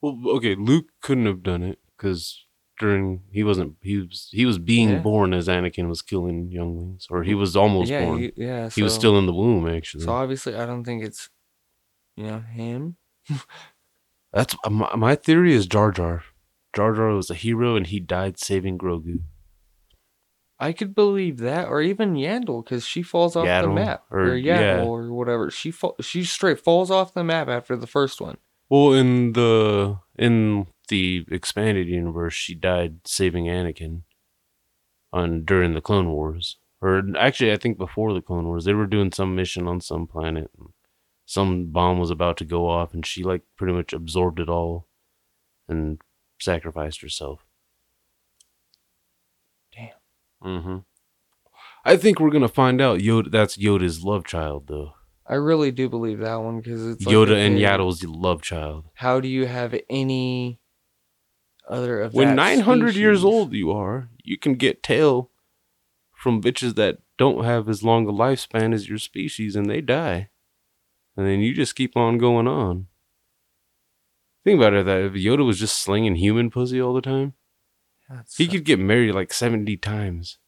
Well, okay, Luke couldn't have done it because during he wasn't he was he was being Yeah. born as Anakin was killing younglings, or he mm. was almost yeah, born. he, yeah. he was still in the womb, actually. So obviously, I don't think it's you know him. That's my, my theory is Jar Jar. Jar Jar was a hero, and he died saving Grogu. I could believe that, or even Yandel, because she falls off the map, or- or, Yaddle, yeah. or whatever. She fall, she straight falls off the map after the first one. Well, in the in the expanded universe, she died saving Anakin on during the Clone Wars, or actually, I think before the Clone Wars, they were doing some mission on some planet. And some bomb was about to go off, and she like pretty much absorbed it all, and sacrificed herself. Mm-hmm. I think we're gonna find out Yoda. That's Yoda's love child, though. I really do believe that one because it's like Yoda and Yaddle's love child. How do you have any other of when that 900 years old you are, you can get tail from bitches that don't have as long a lifespan as your species and they die. And then you just keep on going on. Think about it that if Yoda was just slinging human pussy all the time, That's he could get married like 70 times.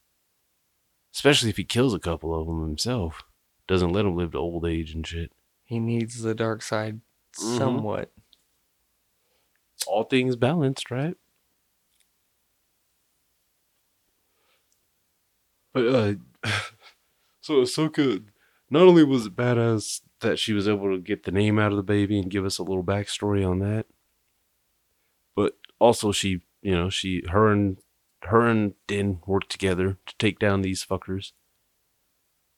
Especially if he kills a couple of them himself. Doesn't let him live to old age and shit. he needs the dark side Mhm. somewhat. All things balanced, right? But uh so Ahsoka not only was it badass that she was able to get the name out of the baby and give us a little backstory on that, but also she, you know, she her and her and Din worked together to take down these fuckers.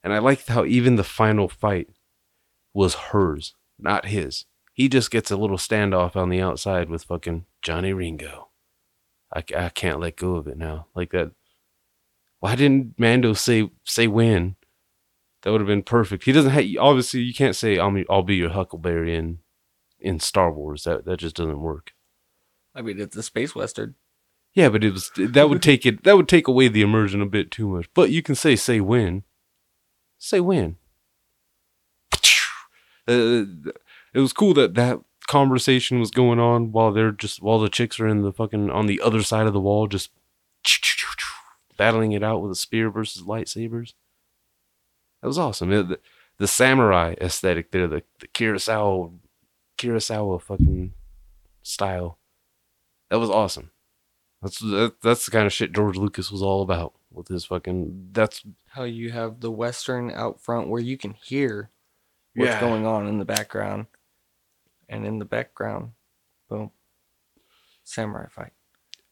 And I liked how even the final fight was hers, not his. He just gets a little standoff on the outside with fucking Johnny Ringo. I, I can't let go of it now. Like that. Why didn't Mando say say when? That would have been perfect. He doesn't have. Obviously, you can't say I'll be, I'll be your Huckleberry in in Star Wars. That that just doesn't work. I mean, it's a space western. Yeah, but it was that would take it that would take away the immersion a bit too much. But you can say say when. Say when. Uh, it was cool that that conversation was going on while they're just while the chicks are in the fucking on the other side of the wall just battling it out with a spear versus lightsabers. That was awesome. It- the, the samurai aesthetic there, the, the Kurosawa Kurosawa fucking style. That was awesome. That's that, that's the kind of shit George Lucas was all about with his fucking. That's How you have the western out front where you can hear what's Yeah. going on in the background, and in the background, boom, samurai fight.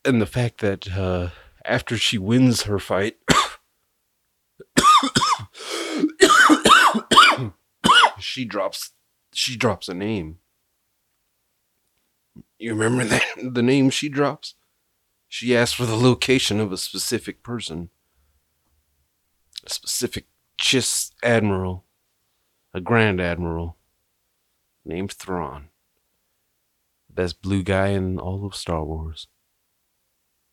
and the fact that uh, after she wins her fight, she drops she drops a name. You remember that the name she drops? She asks for the location of a specific person, a specific Chiss admiral, a grand admiral named Thrawn, best blue guy in all of Star Wars.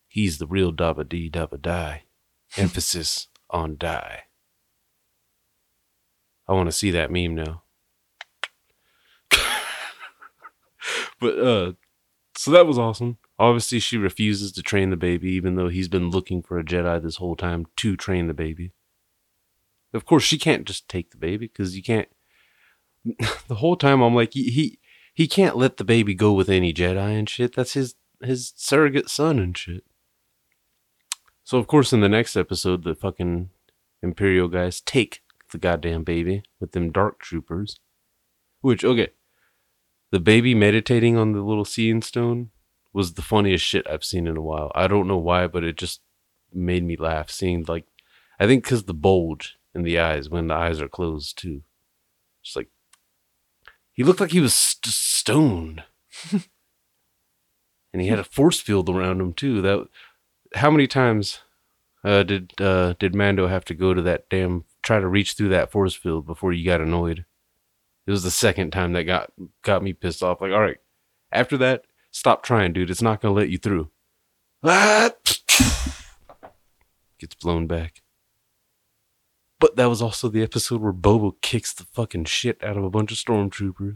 He's the real Dabba Dee Dabba Die. Emphasis on die. I want to see that meme now. but uh so that was awesome. Obviously she refuses to train the baby even though he's been looking for a Jedi this whole time to train the baby. Of course she can't just take the baby cuz you can't the whole time I'm like he, he he can't let the baby go with any Jedi and shit. That's his his surrogate son and shit. So of course in the next episode the fucking Imperial guys take the goddamn baby with them dark troopers. Which okay. The baby meditating on the little seeing stone was the funniest shit I've seen in a while. I don't know why, but it just made me laugh seeing like I think cuz the bulge in the eyes when the eyes are closed too. Just like he looked like he was st- stoned. and he had a force field around him too. That how many times uh, did uh, did Mando have to go to that damn try to reach through that force field before you got annoyed? It was the second time that got got me pissed off. Like, all right, after that, stop trying, dude. It's not gonna let you through. Ah! Gets blown back. But that was also the episode where Bobo kicks the fucking shit out of a bunch of stormtroopers.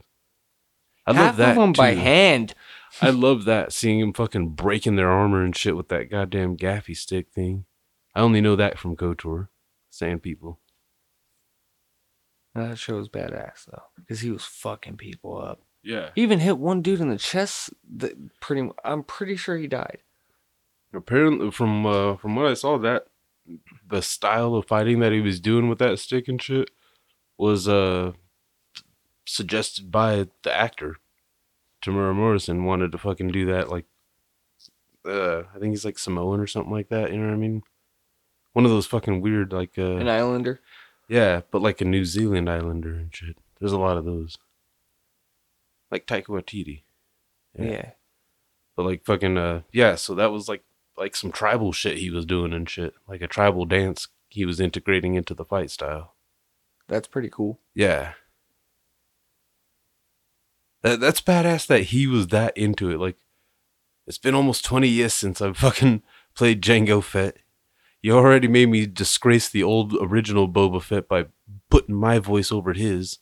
I Half love that of them by too. hand. I love that seeing him fucking breaking their armor and shit with that goddamn gaffi stick thing. I only know that from KOTOR, Sand People. That show was badass though, because he was fucking people up. Yeah. He even hit one dude in the chest. That pretty, I'm pretty sure he died. Apparently, from uh, from what I saw, that the style of fighting that he was doing with that stick and shit was uh suggested by the actor. Temuera Morrison wanted to fucking do that, like uh, I think he's like Samoan or something like that. You know what I mean? One of those fucking weird, like uh, An Islander. Yeah, but like a New Zealand Islander and shit. There's a lot of those. Like Taika Waititi. Yeah. But like fucking uh yeah, so that was like like some tribal shit he was doing and shit. Like a tribal dance he was integrating into the fight style. That's pretty cool. Yeah. That that's badass that he was that into it. Like it's been almost 20 years since I fucking played Jango Fett. You already made me disgrace the old original Boba Fett by putting my voice over his.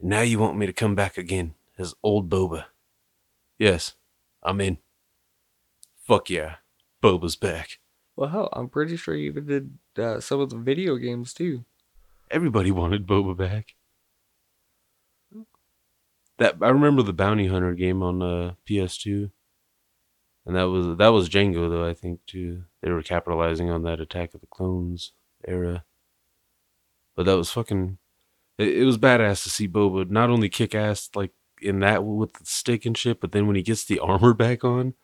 And now you want me to come back again as old Boba. Yes, I'm in. Fuck yeah. Boba's back. Well, hell, I'm pretty sure he even did uh, some of the video games too. Everybody wanted Boba back. That I remember the Bounty Hunter game on uh, PS2, and that was that was Jango though. I think too. They were capitalizing on that Attack of the Clones era. But that was fucking. It, it was badass to see Boba not only kick ass like in that with the stick and shit, but then when he gets the armor back on,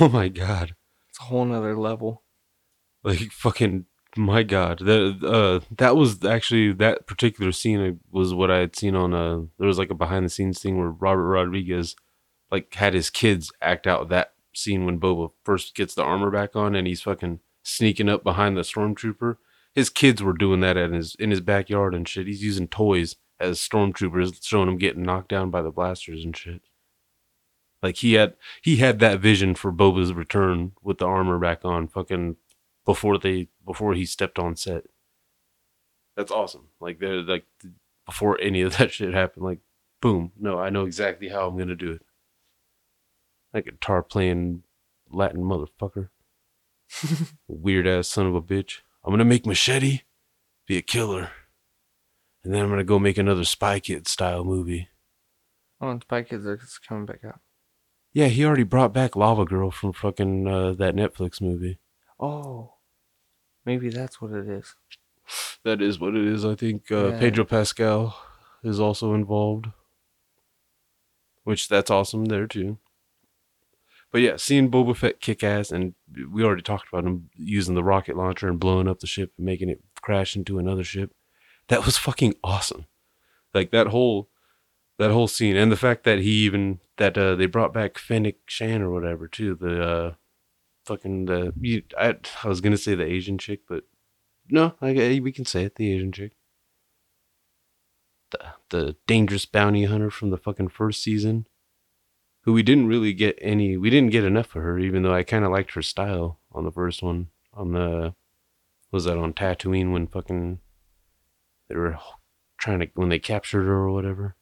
oh my god! It's a whole nother level. Like fucking my god. That uh that was actually that particular scene was what I had seen on uh there was like a behind the scenes thing where Robert Rodriguez like had his kids act out that scene when Boba first gets the armor back on and he's fucking sneaking up behind the stormtrooper. His kids were doing that in his in his backyard and shit. He's using toys as stormtroopers, showing him getting knocked down by the blasters and shit. Like he had he had that vision for Boba's return with the armor back on, fucking before they before he stepped on set. That's awesome. Like they're like before any of that shit happened, like boom, no, I know exactly how I'm gonna do it. A guitar playing Latin motherfucker. Weird ass son of a bitch. I'm gonna make machete be a killer. And then I'm gonna go make another Spy Kid style movie. Oh, and Spy Kids are coming back out. Yeah, he already brought back Lava Girl from fucking uh, that Netflix movie. Oh, maybe that's what it is. That is what it is. I think uh, Yeah. Pedro Pascal is also involved, which that's awesome there too. But yeah, seeing Boba Fett kick ass, and we already talked about him using the rocket launcher and blowing up the ship and making it crash into another ship. That was fucking awesome. Like that whole that whole scene, and the fact that he even that uh, they brought back Fennec Shand or whatever too. The uh, fucking the you, I I was gonna say the Asian chick, but no, I, we can say it. The Asian chick, the the dangerous bounty hunter from the fucking first season, who we didn't really get any. We didn't get enough of her, even though I kind of liked her style on the first one. On the was that on Tatooine when fucking they were trying to when they captured her or whatever.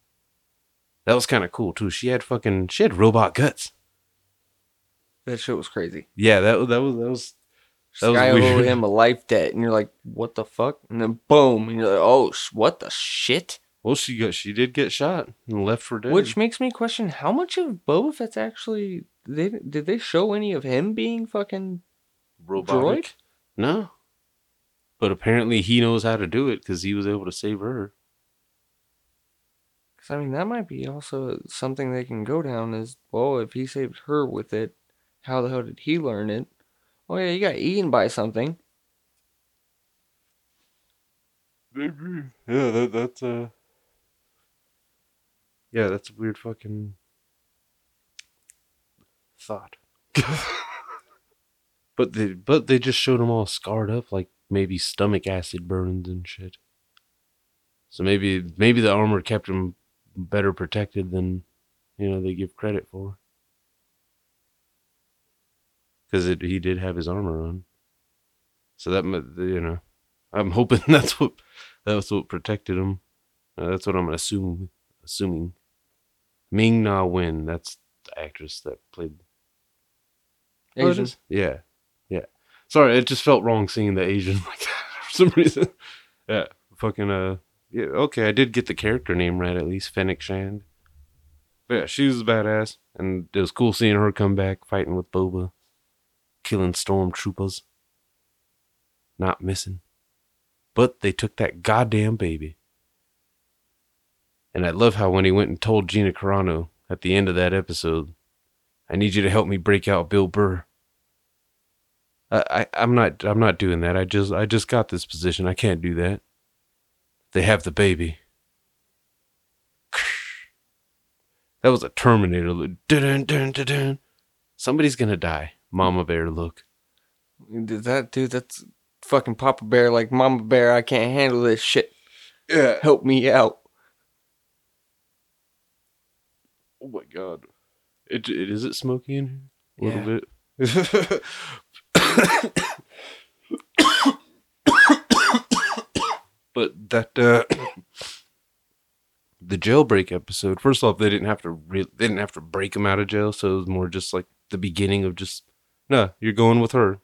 That was kind of cool too. She had fucking she had robot guts. That shit was crazy. Yeah, that was that was that was That was This owed weird. him a life debt, and you're like, what the fuck? And then boom, and you're like, oh, sh- what the shit? Well. She got she did get shot and left for dead. Which makes me question how much of Boba Fett's actually. They, did they show any of him being fucking. robotic? droid? No, but apparently he knows how to do it because he was able to save her. Because, I mean, that might be also something they can go down is, well, if he saved her with it, how the hell did he learn it? Oh, yeah, he got eaten by something. Maybe. Yeah, that that's uh Yeah, that's a weird fucking thought. but they but they just showed them all scarred up like maybe stomach acid burns and shit. So maybe maybe the armor kept him better protected than you know they give credit for. Cuz he did have his armor on. So that you know I'm hoping that's what that's what protected him. Uh, that's what I'm assuming. Assuming. Ming Na Wen. That's the actress that played. Oh, Asian. is? Yeah, yeah. Sorry, it just felt wrong seeing the Asian like that for some reason. Yeah, fucking uh. Yeah, okay, I did get the character name right at least, Fennec Shand. But yeah, she was a badass, and it was cool seeing her come back fighting with Boba, killing stormtroopers, not missing but they took that goddamn baby. And I love how when he went and told Gina Carano at the end of that episode, I need you to help me break out Bill Burr. I, I I'm not I'm not doing that. I just I just got this position. I can't do that. They have the baby. That was a Terminator look. Dun, dun, dun, dun. Somebody's gonna die. Mama Bear look. Did that, dude, that's fucking Papa Bear, like, Mama Bear, I can't handle this shit. Yeah. Help me out. Oh my god. It, it is it smoky in here? A Yeah. little bit. but that uh the jailbreak episode. First off, they didn't have to re- they didn't have to break him out of jail, so it was more just like the beginning of just no, you're going with her.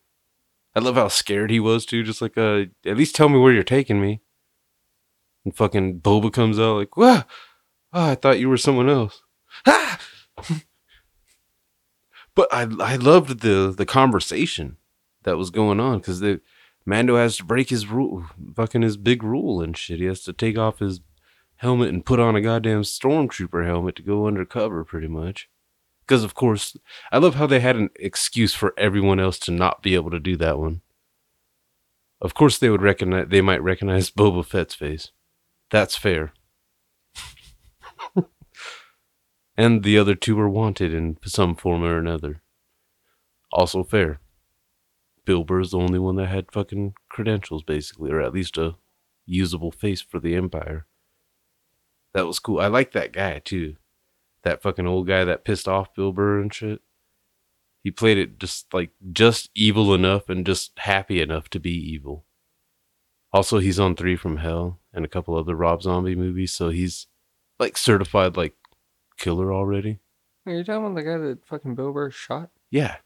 I love how scared he was too. Just like uh, at least tell me where you're taking me. And fucking Boba comes out like, "What? Oh, I thought you were someone else. Ah! but I I loved the the conversation that was going on because the Mando has to break his rule, fucking his big rule and shit. He has to take off his helmet and put on a goddamn stormtrooper helmet to go undercover, pretty much. Because of course, I love how they had an excuse for everyone else to not be able to do that one. Of course, they would recognize. They might recognize Boba Fett's face. That's fair. and the other two were wanted in some form or another. Also fair. Bill Burr's the only one that had fucking credentials, basically, or at least a usable face for the Empire. That was cool. I like that guy too. That fucking old guy that pissed off Bill Burr and shit. He played it just like just evil enough and just happy enough to be evil. Also, he's on Three from Hell and a couple other Rob Zombie movies, so he's like certified like killer already. Are you talking about the guy that fucking Bill Burr shot? Yeah.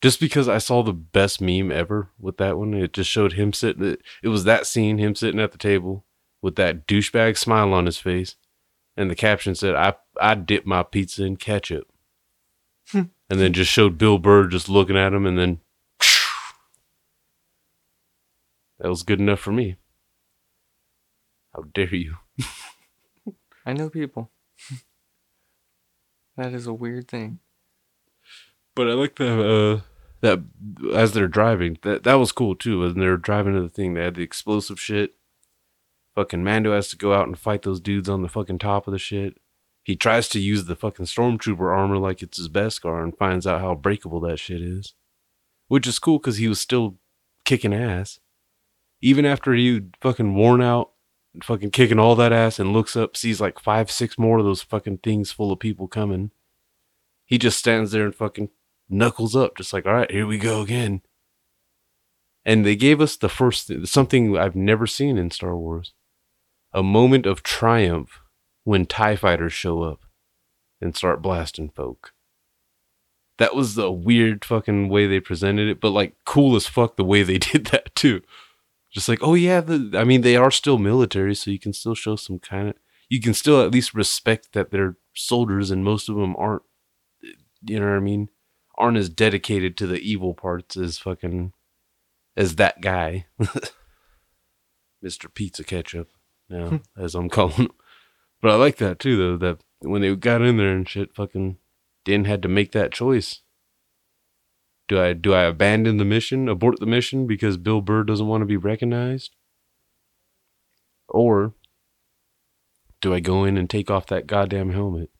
Just because I saw the best meme ever with that one, it just showed him sitting. It, it was that scene, him sitting at the table with that douchebag smile on his face, and the caption said, "I I dip my pizza in ketchup," and then just showed Bill Burr just looking at him, and then that was good enough for me. How dare you? I know people. that is a weird thing. But I like the uh, that as they're driving, that that was cool too. When they're driving to the thing, they had the explosive shit. Fucking Mando has to go out and fight those dudes on the fucking top of the shit. He tries to use the fucking stormtrooper armor like it's his best car and finds out how breakable that shit is, which is cool because he was still kicking ass, even after he'd fucking worn out, fucking kicking all that ass, and looks up, sees like five, six more of those fucking things full of people coming. He just stands there and fucking knuckles up, just like, all right, here we go again. And they gave us the first something I've never seen in Star Wars a moment of triumph when TIE fighters show up and start blasting folk. That was the weird fucking way they presented it, but like cool as fuck the way they did that too. Just like, oh yeah, the, I mean, they are still military, so you can still show some kind of, you can still at least respect that they're soldiers, and most of them aren't, you know what I mean? Aren't as dedicated to the evil parts as fucking, as that guy. Mr. Pizza Ketchup, now, hmm. as I'm calling him. But I like that too, though, that when they got in there and shit, fucking Din had to make that choice. Do I do I abandon the mission, abort the mission because Bill Burr doesn't want to be recognized? Or do I go in and take off that goddamn helmet?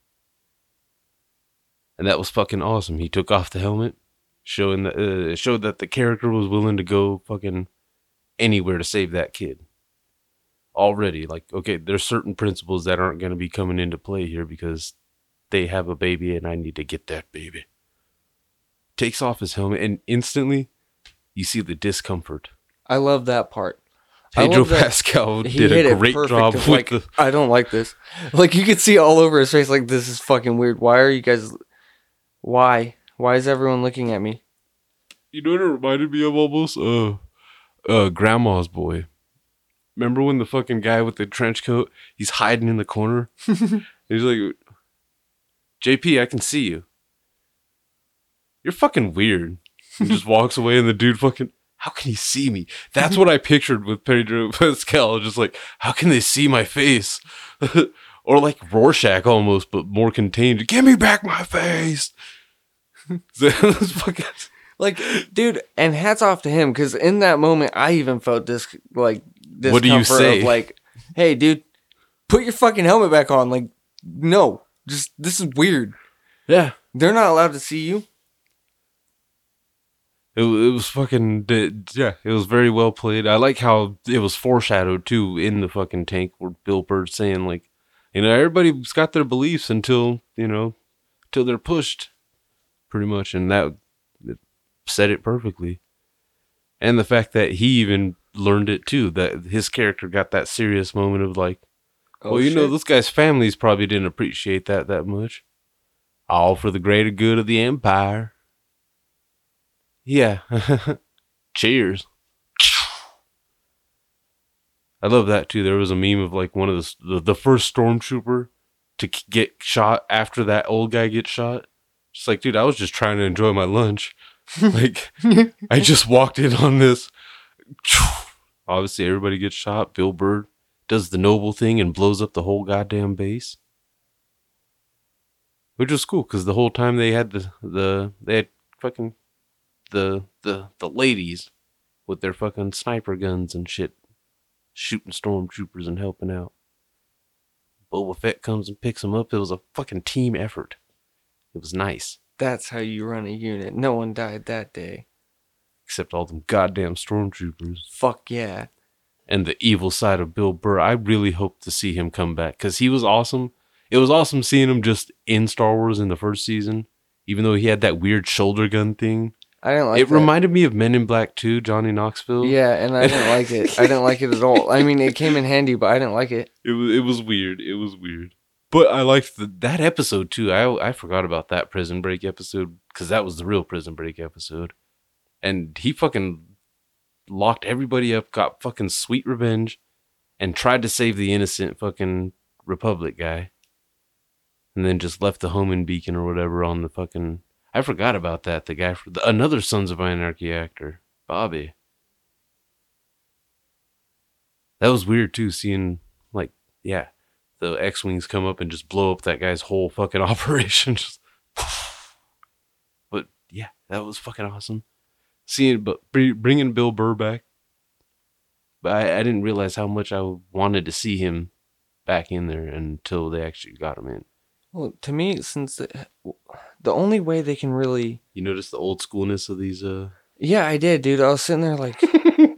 And that was fucking awesome. He took off the helmet, showing that uh, showed that the character was willing to go fucking anywhere to save that kid. Already, like, okay, there's certain principles that aren't going to be coming into play here because they have a baby and I need to get that baby. Takes off his helmet and instantly you see the discomfort. I love that part. Pedro Pascal did a great job with like, the. I don't like this. Like you could see all over his face, like this is fucking weird. Why are you guys? Why? Why is everyone looking at me? You know what it reminded me of almost? Uh, uh, Grandma's Boy. Remember when the fucking guy with the trench coat, he's hiding in the corner? he's like, JP, I can see you. You're fucking weird. He just walks away and the dude fucking, how can he see me? That's what I pictured with Pedro Pascal. Just like, how can they see my face? or like Rorschach almost, but more contained. Give me back my face. Fucking- Like, dude, and hats off to him because in that moment, I even felt this like discomfort What do you say? Of like, hey, dude, put your fucking helmet back on. Like, no, just this is weird. yeah. They're not allowed to see you. It, it was fucking yeah. It was very well played. I like how it was foreshadowed too in the fucking tank where Bill Burr's saying like, you know, everybody's got their beliefs until you know, till they're pushed, pretty much, and that it said it perfectly. And the fact that he even learned it too, that his character got that serious moment of like, Oh, well, you know, shit. this guy's families probably didn't appreciate that that much. All for the greater good of the empire. Yeah. Cheers. I love that too. There was a meme of like one of the the, the first stormtrooper to k- get shot after that old guy gets shot. Just like, dude, I was just trying to enjoy my lunch. like, I just walked in on this. Obviously, everybody gets shot. Bill Burr does the noble thing and blows up the whole goddamn base, which was cool because the whole time they had the the they had fucking the the the ladies with their fucking sniper guns and shit, shooting stormtroopers and helping out. Boba Fett comes and picks them up. It was a fucking team effort. It was nice, That's how you run a unit. No one died that day. except all them goddamn stormtroopers. Fuck yeah. and the evil side of Bill Burr. I really hope to see him come back because he was awesome. It was awesome seeing him just in Star Wars in the first season, even though he had that weird shoulder gun thing. I didn't like it that. reminded me of Men in Black 2, Johnny Knoxville. Yeah, and I didn't like it. I didn't like it at all. I mean, it came in handy, but I didn't like it. It was it was weird. It was weird. But I liked the, that episode too. I I forgot about that Prison Break episode because that was the real Prison Break episode, and he fucking locked everybody up, got fucking sweet revenge, and tried to save the innocent fucking Republic guy, and then just left the homing beacon or whatever on the fucking. I forgot about that. The guy for the, another Sons of Anarchy actor, Bobby. That was weird too, seeing like yeah, the X wings come up and just blow up that guy's whole fucking operation. Just, but yeah, that was fucking awesome. Seeing, but bringing Bill Burr back, but I, I didn't realize how much I wanted to see him back in there until they actually got him in. Well, to me, since the, the only way they can really. You notice the old schoolness of these. uh Yeah, I did, dude. I was sitting there like,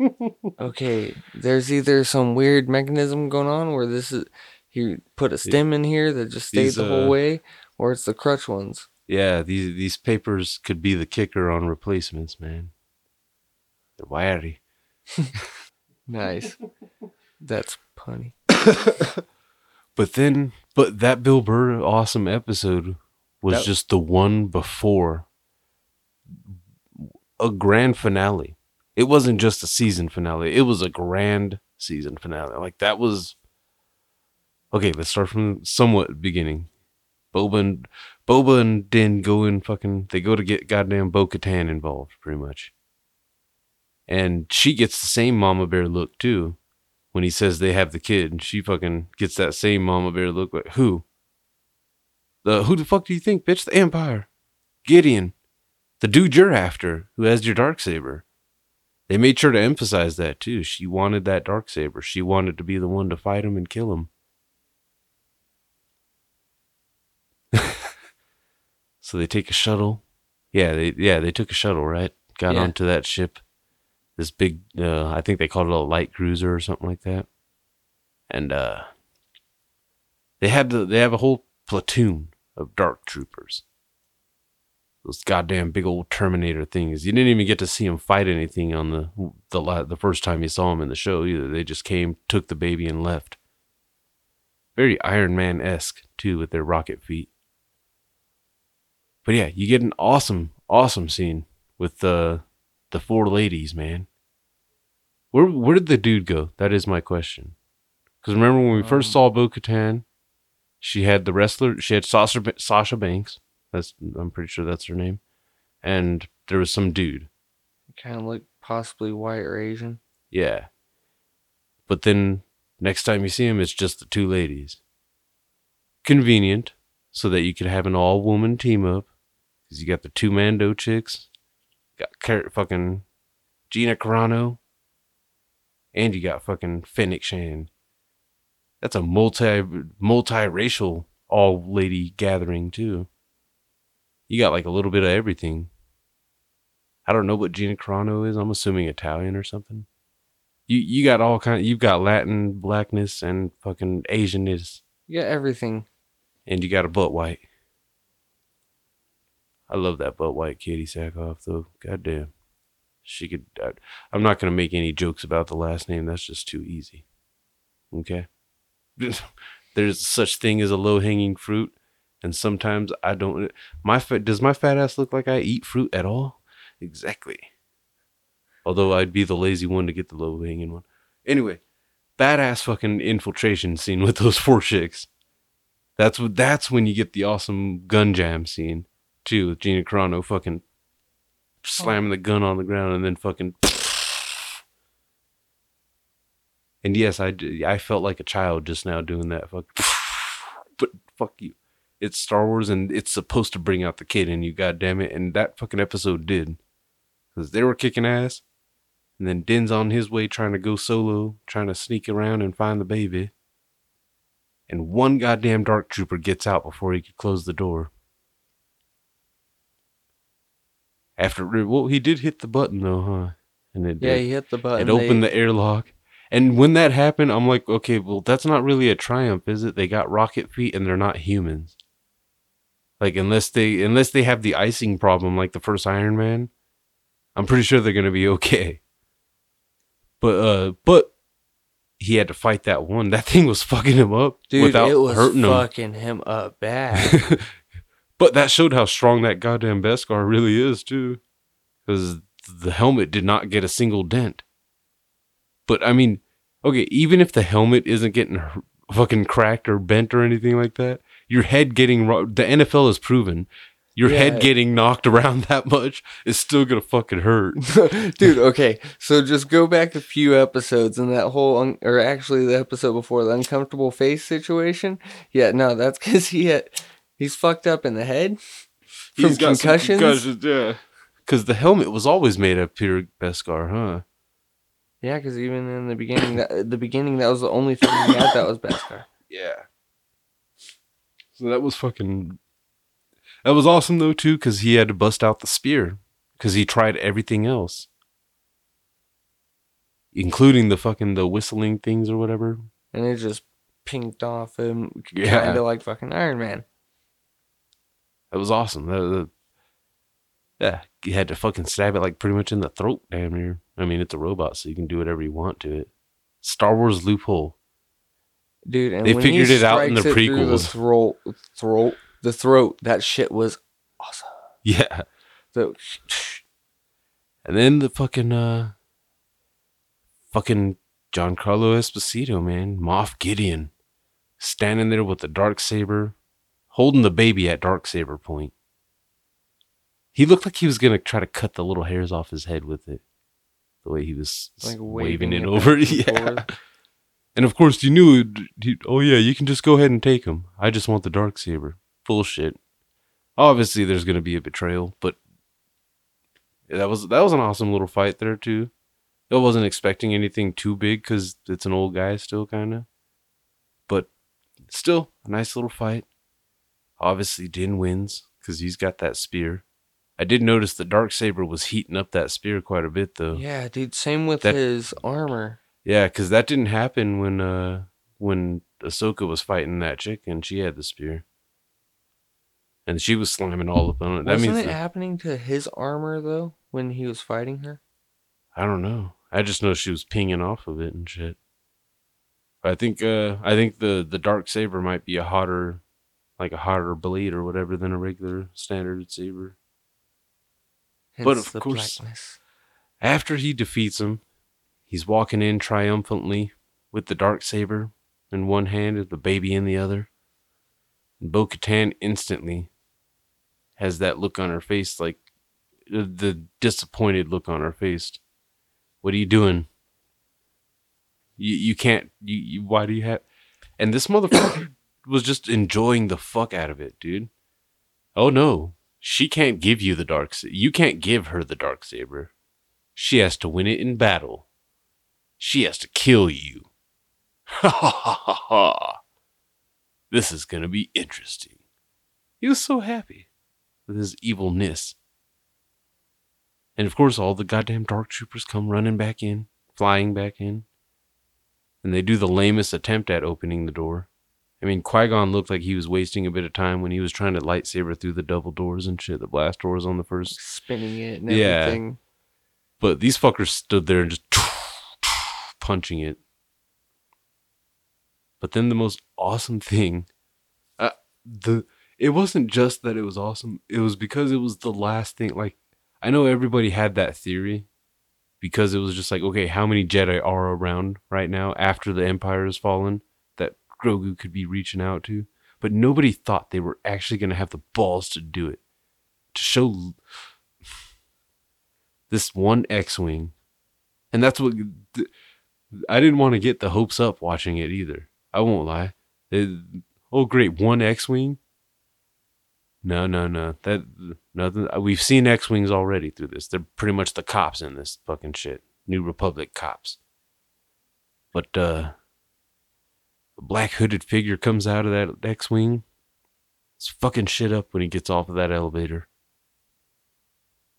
okay, there's either some weird mechanism going on where this is. He put a stem in here that just stayed These, the whole uh, way, or it's the crutch ones. Yeah, these these papers could be the kicker on replacements, man. They're wiry. Nice. That's punny. But then, but that Bill Burr awesome episode was That- just the one before a grand finale. It wasn't just a season finale. It was a grand season finale. Like that was okay. Let's start from somewhat beginning. Boba and Boba and Din go in fucking. They go to get goddamn Bo Katan involved, pretty much. And she gets the same mama bear look too when he says they have the kid, and she fucking gets that same mama bear look like who? The who the fuck do you think, bitch? The Empire, Gideon, the dude you're after, who has your dark saber. They made sure to emphasize that too. She wanted that dark saber. She wanted to be the one to fight him and kill him. so they take a shuttle. Yeah, they yeah they took a shuttle, right? Got Yeah. onto that ship this big uh, I think they called it a light cruiser or something like that. And uh they had the they have a whole platoon of dark troopers. Those goddamn big old Terminator things. You didn't even get to see them fight anything on the the the first time you saw them in the show either. They just came, took the baby, and left. Very Iron Man esque too, with their rocket feet. But yeah, you get an awesome, awesome scene with the the four ladies, man. Where where did the dude go? That is my question. Because remember when we first Um, saw Bo Katan, she had the wrestler. She had Sasha Sasha Banks. That's I'm pretty sure that's her name. And there was some dude. Kind of look possibly white or Asian. Yeah. But then next time you see him, it's just the two ladies. Convenient, so that you could have an all woman team up. Because you got the two Mando chicks, got Car- fucking Gina Carano, and you got fucking Fennec Shand. That's a multi multiracial all lady gathering too. You got like a little bit of everything. I don't know what Gina Carano is. I'm assuming Italian or something. You you got all kind. You've got Latin blackness and fucking Asianness, You got everything. and you got a butt white. I love that butt white Katee Sackhoff though. Goddamn, she could. I, I'm not gonna make any jokes about the last name. That's just too easy. Okay. There's such thing as a low hanging fruit, and sometimes I don't. My fa- does my fat ass look like I eat fruit at all? Exactly. Although I'd be the lazy one to get the low hanging one. Anyway, badass fucking infiltration scene with those four chicks. That's what. That's when you get the awesome gun jam scene too, with Gina Carano fucking slamming the gun on the ground and then fucking. And yes, I, I felt like a child just now doing that. Fuck, but fuck you. It's Star Wars and it's supposed to bring out the kid in you, God damn it! And that fucking episode did, because they were kicking ass. And then Din's on his way trying to go solo, trying to sneak around and find the baby. And one goddamn dark trooper gets out before he could close the door. After well, he did hit the button though, huh? And it Yeah, did. he hit the button. it opened They- the airlock. And when that happened, I'm like, okay, well, that's not really a triumph, is it? They got rocket feet and they're not humans. Like unless they unless they have the icing problem like the first Iron Man, I'm pretty sure they're gonna be okay. But uh but he had to fight that one. That thing was fucking him up Dude, without it was hurting him. fucking him up bad. but that showed how strong that goddamn Beskar really is too, because the helmet did not get a single dent. But I mean, okay, even if the helmet isn't getting fucking cracked or bent or anything like that, your head getting the NFL has proven your Yeah. head getting knocked around that much is still gonna fucking hurt. Dude, okay. So just go back a few episodes and that whole, un- or actually the episode before the uncomfortable face situation. Yeah, no, that's because he had, he's fucked up in the head from got some concussions. concussions, yeah. Because the helmet was always made of pure Beskar, huh? Yeah, because even in the beginning, that the beginning that was the only thing he had that was Beskar. Yeah. So that was fucking. That was awesome though too, because he had to bust out the spear because he tried everything else, including the fucking the whistling things or whatever. And it just pinked off him, Yeah. kind of like fucking Iron Man. That was awesome. That, that- yeah, you had to fucking stab it like pretty much in the throat, damn near. I mean, it's a robot, so you can do whatever you want to it. Star Wars loophole. Dude, and They figured it out in the prequels. The throat, throat, the throat. That shit was awesome. Yeah. So, And then the fucking uh fucking Giancarlo Esposito, man, Moff Gideon, standing there with the dark saber, holding the baby at dark saber point. He looked like he was gonna try to cut the little hairs off his head with it. The way he was like waving, waving it it over. Yeah. And of course, you knew. Oh yeah, you can just go ahead and take him. I just want the dark saber. Bullshit. Obviously, there's gonna be a betrayal, but that was that was an awesome little fight there too. I wasn't expecting anything too big because it's an old guy still, kind of. But still, a nice little fight. Obviously, Din wins because he's got that spear. I did notice the dark saber was heating up that spear quite a bit, though. Yeah, dude. Same with That- his armor. Yeah, because that didn't happen when uh when Ahsoka was fighting that chick and she had the spear, and she was slamming all up on it. That Wasn't means it that- happening to his armor though when he was fighting her? I don't know. I just know she was pinging off of it and shit. I think uh I think the the dark saber might be a hotter, like a harder blade or whatever than a regular standard saber. But of course- blackness. After he defeats him, he's walking in triumphantly with the dark saber in one hand and the baby in the other. And Bo Katan instantly has that look on her face, like the disappointed look on her face. What are you doing? You you can't you, you why do you have and this motherfucker was just enjoying the fuck out of it, dude. Oh no. She can't give you the dark. You can't give her the dark saber. She has to win it in battle. She has to kill you. Ha ha ha ha. This is to be interesting. He was so happy with his evilness. And of course, all the goddamn dark troopers come running back in, flying back in. And they do the lamest attempt at opening the door. I mean, Qui Gon looked like he was wasting a bit of time when he was trying to lightsaber through the double doors and shit, the blast doors on the first spinning it and Yeah. everything. but these fuckers stood there and just punching it. But then the most awesome thing, uh, the it wasn't just that it was awesome. It was because it was the last thing. Like I know everybody had that theory because it was just like, okay, how many Jedi are around right now after the Empire has fallen Grogu could be reaching out to? But nobody thought they were actually going to have the balls to do it. To show this one X Wing. And that's what I didn't want to get the hopes up watching it either. I won't lie. It- oh, great. One X Wing? No, no, no. That nothing. We've seen X Wings already through this. They're pretty much the cops in this fucking shit. New Republic cops. But uh the black hooded figure comes out of that X Wing. It's fucking shit up when he gets off of that elevator.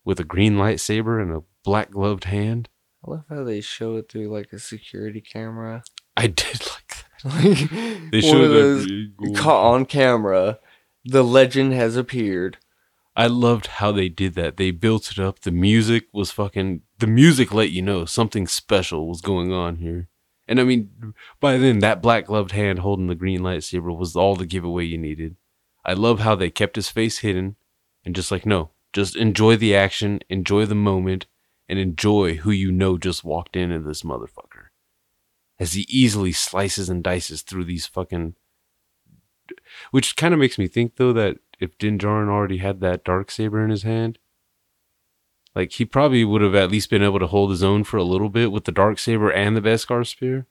With a green lightsaber and a black gloved hand. I love how they show it through like a security camera. I did like that. Like They one showed of that those caught on camera. The legend has appeared. I loved how they did that. They built it up. The music was fucking. The music let you know something special was going on here. And I mean, by then, that black gloved hand holding the green lightsaber was all the giveaway you needed. I love how they kept his face hidden and just like, no, just enjoy the action, enjoy the moment, and enjoy who you know just walked in in this motherfucker. As he easily slices and dices through these fucking. Which kind of makes me think, though, that if Din Djarin already had that dark saber in his hand, like he probably would have at least been able to hold his own for a little bit with the dark saber and the Beskar spear.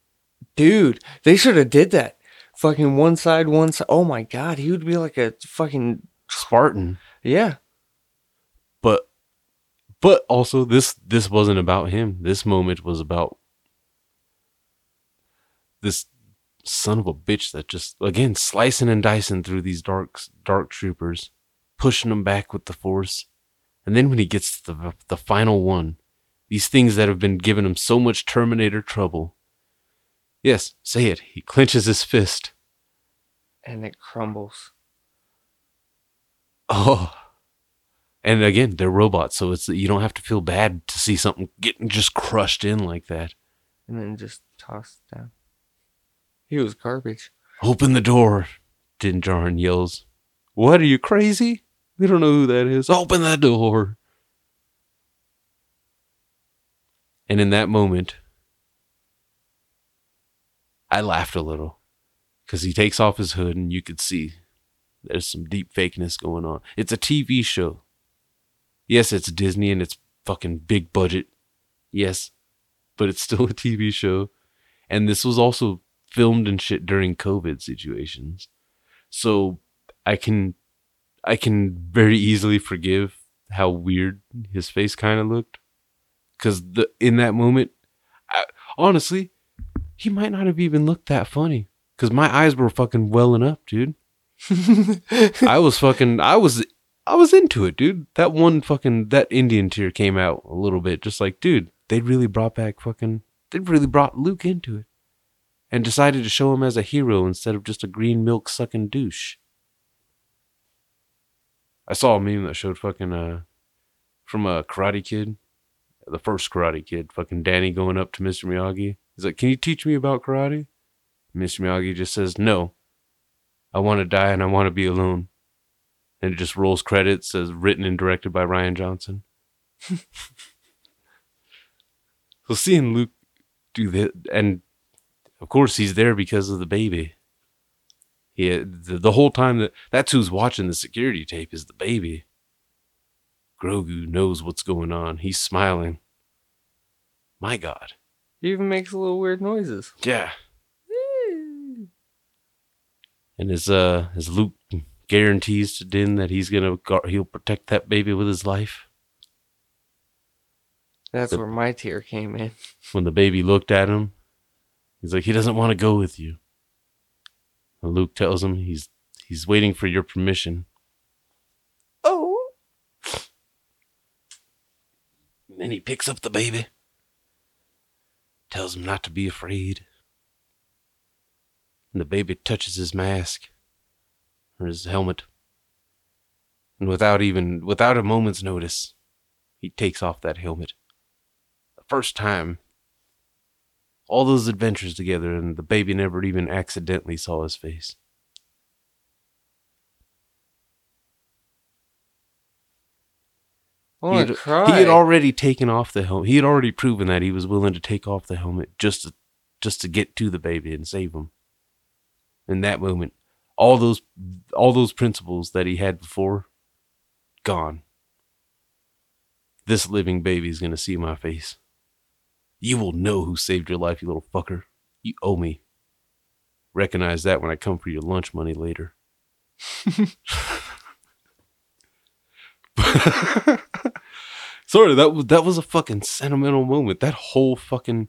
Dude, they should have did that. Fucking one side, one side. Oh my god, he would be like a fucking Spartan, yeah. but but also this this wasn't about him. This moment was about this son of a bitch that just again slicing and dicing through these dark dark troopers, pushing them back with the force, and then when he gets to the the final one, these things that have been giving him so much Terminator trouble. Yes, say it. He clenches his fist. And it crumbles. Oh. And again, they're robots, so it's you don't have to feel bad to see something getting just crushed in like that. And then just tossed down. He was garbage. Open the door, Din Djarin yells. What are you crazy? We don't know who that is. Open the door. And in that moment, I laughed a little because he takes off his hood and you could see there's some deep fakeness going on. It's a TV show. Yes, it's Disney and it's fucking big budget. Yes, but it's still a TV show. And this was also filmed and shit during COVID situations. So I can I can very easily forgive how weird his face kind of looked cuz the in that moment I, honestly he might not have even looked that funny cuz my eyes were fucking welling up, dude. I was fucking I was I was into it, dude. That one fucking that Indian tear came out a little bit just like, dude, they really brought back fucking they really brought Luke into it and decided to show him as a hero instead of just a green milk sucking douche. I saw a meme that showed fucking uh from a Karate Kid, the first Karate Kid, fucking Danny going up to Mr. Miyagi. He's like, "Can you teach me about karate?" Mr. Miyagi just says, "No. I want to die and I want to be alone." And it just rolls credits as written and directed by Rian Johnson. so seeing Luke do that, and of course he's there because of the baby. He the, the whole time that that's who's watching the security tape is the baby. Grogu knows what's going on. He's smiling. My God. He even makes a little weird noises. Yeah. And as uh as Luke guarantees to Din that he's gonna guard, he'll protect that baby with his life. That's The- where my tear came in. When the baby looked at him, he's like, he doesn't want to go with you. And Luke tells him he's he's waiting for your permission. Oh. And then he picks up the baby, tells him not to be afraid. And the baby touches his mask or his helmet. And without even without a moment's notice, he takes off that helmet. The first time. All those adventures together, and the baby never even accidentally saw his face. I He had, to cry. he had already taken off the helmet. He had already proven that he was willing to take off the helmet just to, just to get to the baby and save him. In that moment, all those all those principles that he had before, gone. This living baby is gonna see my face. You will know who saved your life, you little fucker. You owe me. Recognize that when I come for your lunch money later. Sorry, that was that was a fucking sentimental moment. That whole fucking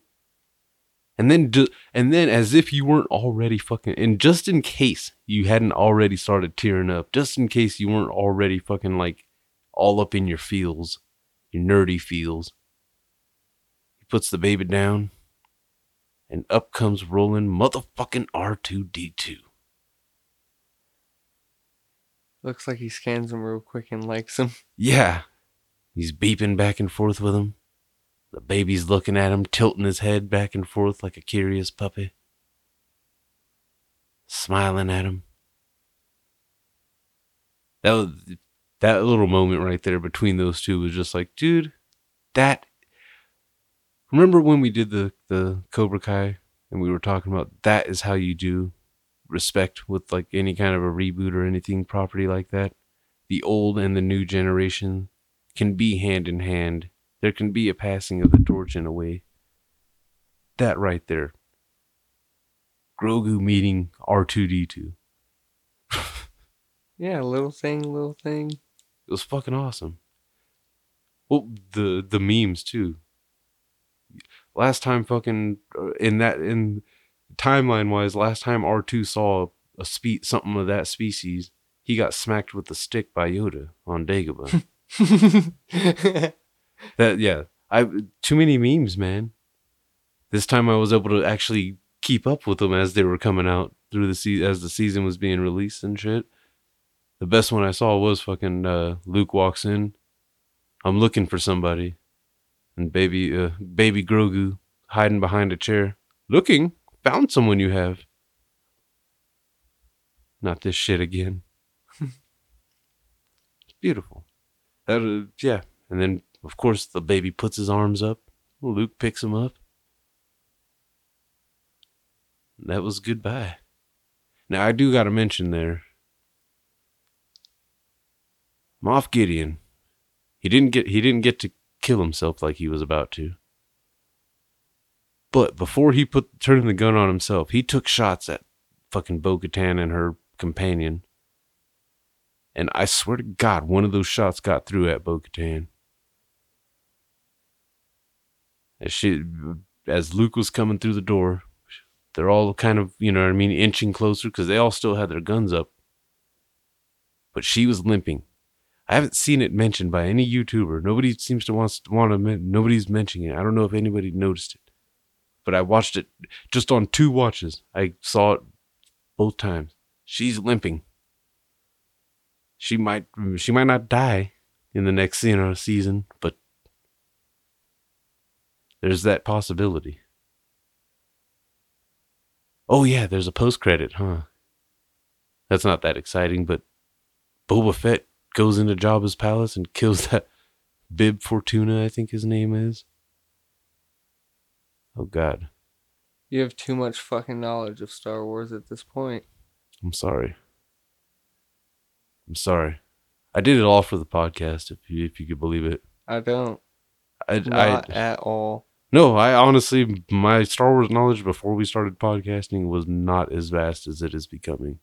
and then and then as if you weren't already fucking and just in case you hadn't already started tearing up, just in case you weren't already fucking like all up in your feels, your nerdy feels. Puts the baby down and up comes rolling motherfucking R2D2. Looks like he scans him real quick and likes him. Yeah. He's beeping back and forth with him. The baby's looking at him, tilting his head back and forth like a curious puppy. Smiling at him. That was, that little moment right there between those two was just like, dude, that Remember when we did the the Cobra Kai and we were talking about that is how you do respect with like any kind of a reboot or anything property like that? The old and the new generation can be hand in hand. There can be a passing of the torch in a way. That right there. Grogu meeting R2D2. Yeah, little thing, little thing. It was fucking awesome. Well, the the memes too. Last time, fucking uh, in that in timeline wise, last time R two saw a spe- something of that species, he got smacked with the stick by Yoda on Dagobah. that yeah, I too many memes, man. This time I was able to actually keep up with them as they were coming out through the se- as the season was being released and shit. The best one I saw was fucking uh, Luke walks in. I'm looking for somebody, and baby, uh, baby Grogu hiding behind a chair, looking. Found someone you have. Not this shit again. beautiful. That uh, yeah, and then of course the baby puts his arms up. Luke picks him up. That was goodbye. Now I do got to mention there Moff Gideon, he didn't get he didn't get to kill himself like he was about to. But before he put turning the gun on himself, he took shots at fucking Bo and her companion. And I swear to God, one of those shots got through at Bo. As she as Luke was coming through the door, they're all kind of, you know what I mean, inching closer because they all still had their guns up. But she was limping. I haven't seen it mentioned by any YouTuber. Nobody seems to want want to. Nobody's mentioning it. I don't know if anybody noticed it, but I watched it just on two watches. I saw it both times. She's limping. She might she might not die in the next you uh, know season, but there's that possibility. Oh yeah, there's a post credit, huh? That's not that exciting, but Boba Fett goes into Jabba's palace and kills that Bib Fortuna, I think his name is. Oh God, You have too much fucking knowledge of Star Wars at this point. I'm sorry. I'm sorry. I did it all for the podcast, if you if you could believe it. I don't. I, Not I at all. no, I honestly my Star Wars knowledge before we started podcasting was not as vast as it is becoming.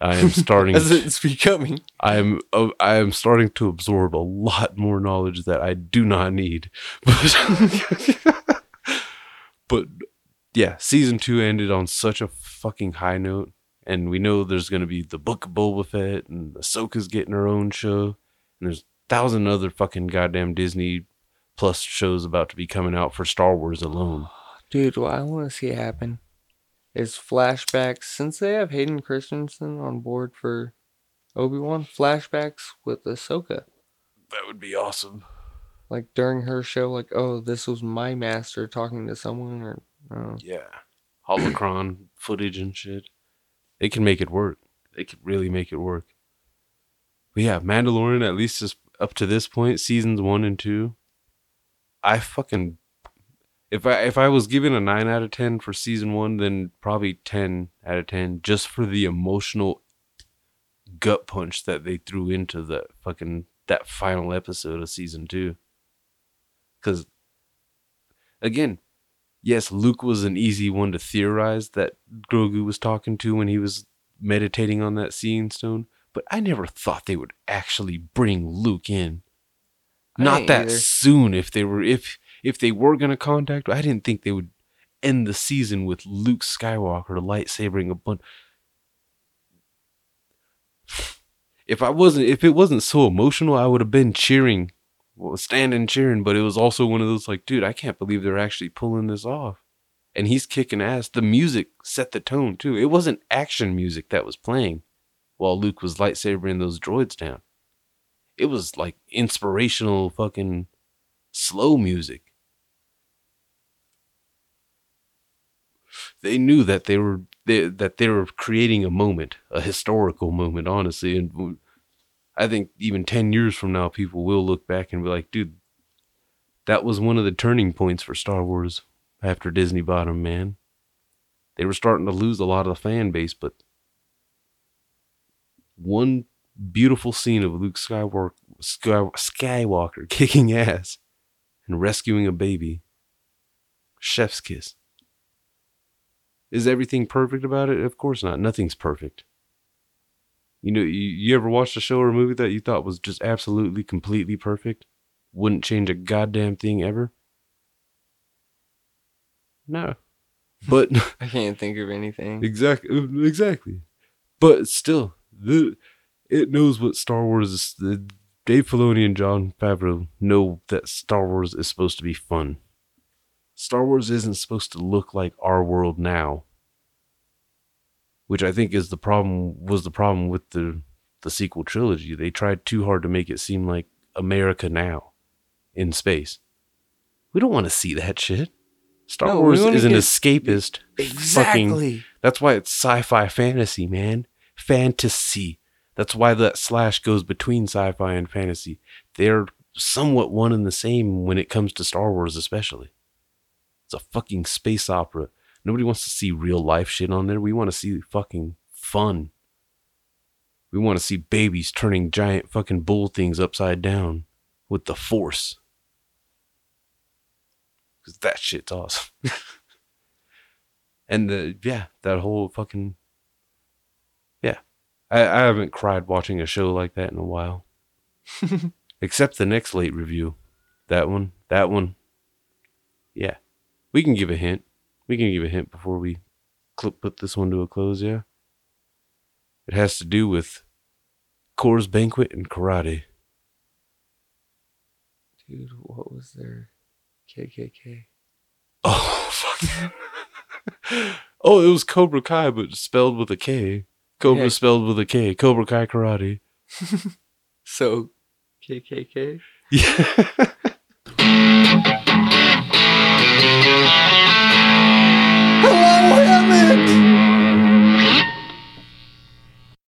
I am starting. As it's becoming. I am uh, I am starting to absorb a lot more knowledge that I do not need. But, but yeah, season two ended on such a fucking high note, and we know there's gonna be the Book of Boba Fett and Ahsoka's getting her own show, and there's a thousand other fucking goddamn Disney Plus shows about to be coming out for Star Wars alone. Dude, what I want to see it happen is flashbacks. Since they have Hayden Christensen on board for Obi Wan, flashbacks with Ahsoka. That would be awesome. Like during her show, like, oh, this was my master talking to someone, or oh. Yeah. Holocron footage and shit. They can make it work. They can really make it work. But yeah, Mandalorian at least is up to this point, seasons one and two, I fucking if I if I was given a nine out of ten for season one, then probably ten out of ten just for the emotional gut punch that they threw into the fucking that final episode of season two. Cause again, yes, Luke was an easy one to theorize that Grogu was talking to when he was meditating on that seeing stone, but I never thought they would actually bring Luke in. I Not that either. soon if they were if if they were gonna contact I didn't think they would end the season with Luke Skywalker lightsabering a bunch if I wasn't if it wasn't so emotional, I would have been cheering, well, standing cheering. But it was also one of those like, dude, I can't believe they're actually pulling this off. And he's kicking ass. The music set the tone too. It wasn't action music that was playing while Luke was lightsabering those droids down. It was like inspirational fucking slow music. They knew that they were they, that they were creating a moment, a historical moment, honestly. And I think even 10 years from now, people will look back and be like, dude, that was one of the turning points for Star Wars after Disney bought 'em, man. They were starting to lose a lot of the fan base, but one beautiful scene of Luke Skywalker, Skywalker kicking ass and rescuing a baby. Chef's kiss. Is everything perfect about it? Of course not. Nothing's perfect. You know, you, you ever watched a show or a movie that you thought was just absolutely, completely perfect? Wouldn't change a goddamn thing ever? No. But I can't think of anything. exactly, exactly. But still, the it knows what Star Wars is. The Dave Filoni and Jon Favreau know that Star Wars is supposed to be fun. Star Wars isn't supposed to look like our world now, which I think is the problem. Was the problem with the the sequel trilogy? They tried too hard to make it seem like America now, in space. We don't want to see that shit. Star No, Wars is an get- escapist. Fucking, Exactly. that's why it's sci-fi fantasy, man. Fantasy. That's why that slash goes between sci-fi and fantasy. They're somewhat one and the same when it comes to Star Wars, especially. It's a fucking space opera. Nobody wants to see real life shit on there. We want to see fucking fun. We want to see babies turning giant fucking bull things upside down with the force. Cause that shit's awesome. and the yeah, that whole fucking. I, I haven't cried watching a show like that in a while. Except the next late review. That one. That one. Yeah. We can give a hint. We can give a hint before we cl- put this one to a close, yeah? It has to do with Coors Banquet and karate. Dude, what was their KKK? Oh, fuck. oh, it was Cobra Kai, but spelled with a K. Cobra Yeah. spelled with a K. Cobra Kai Karate. So, KKK? Yeah.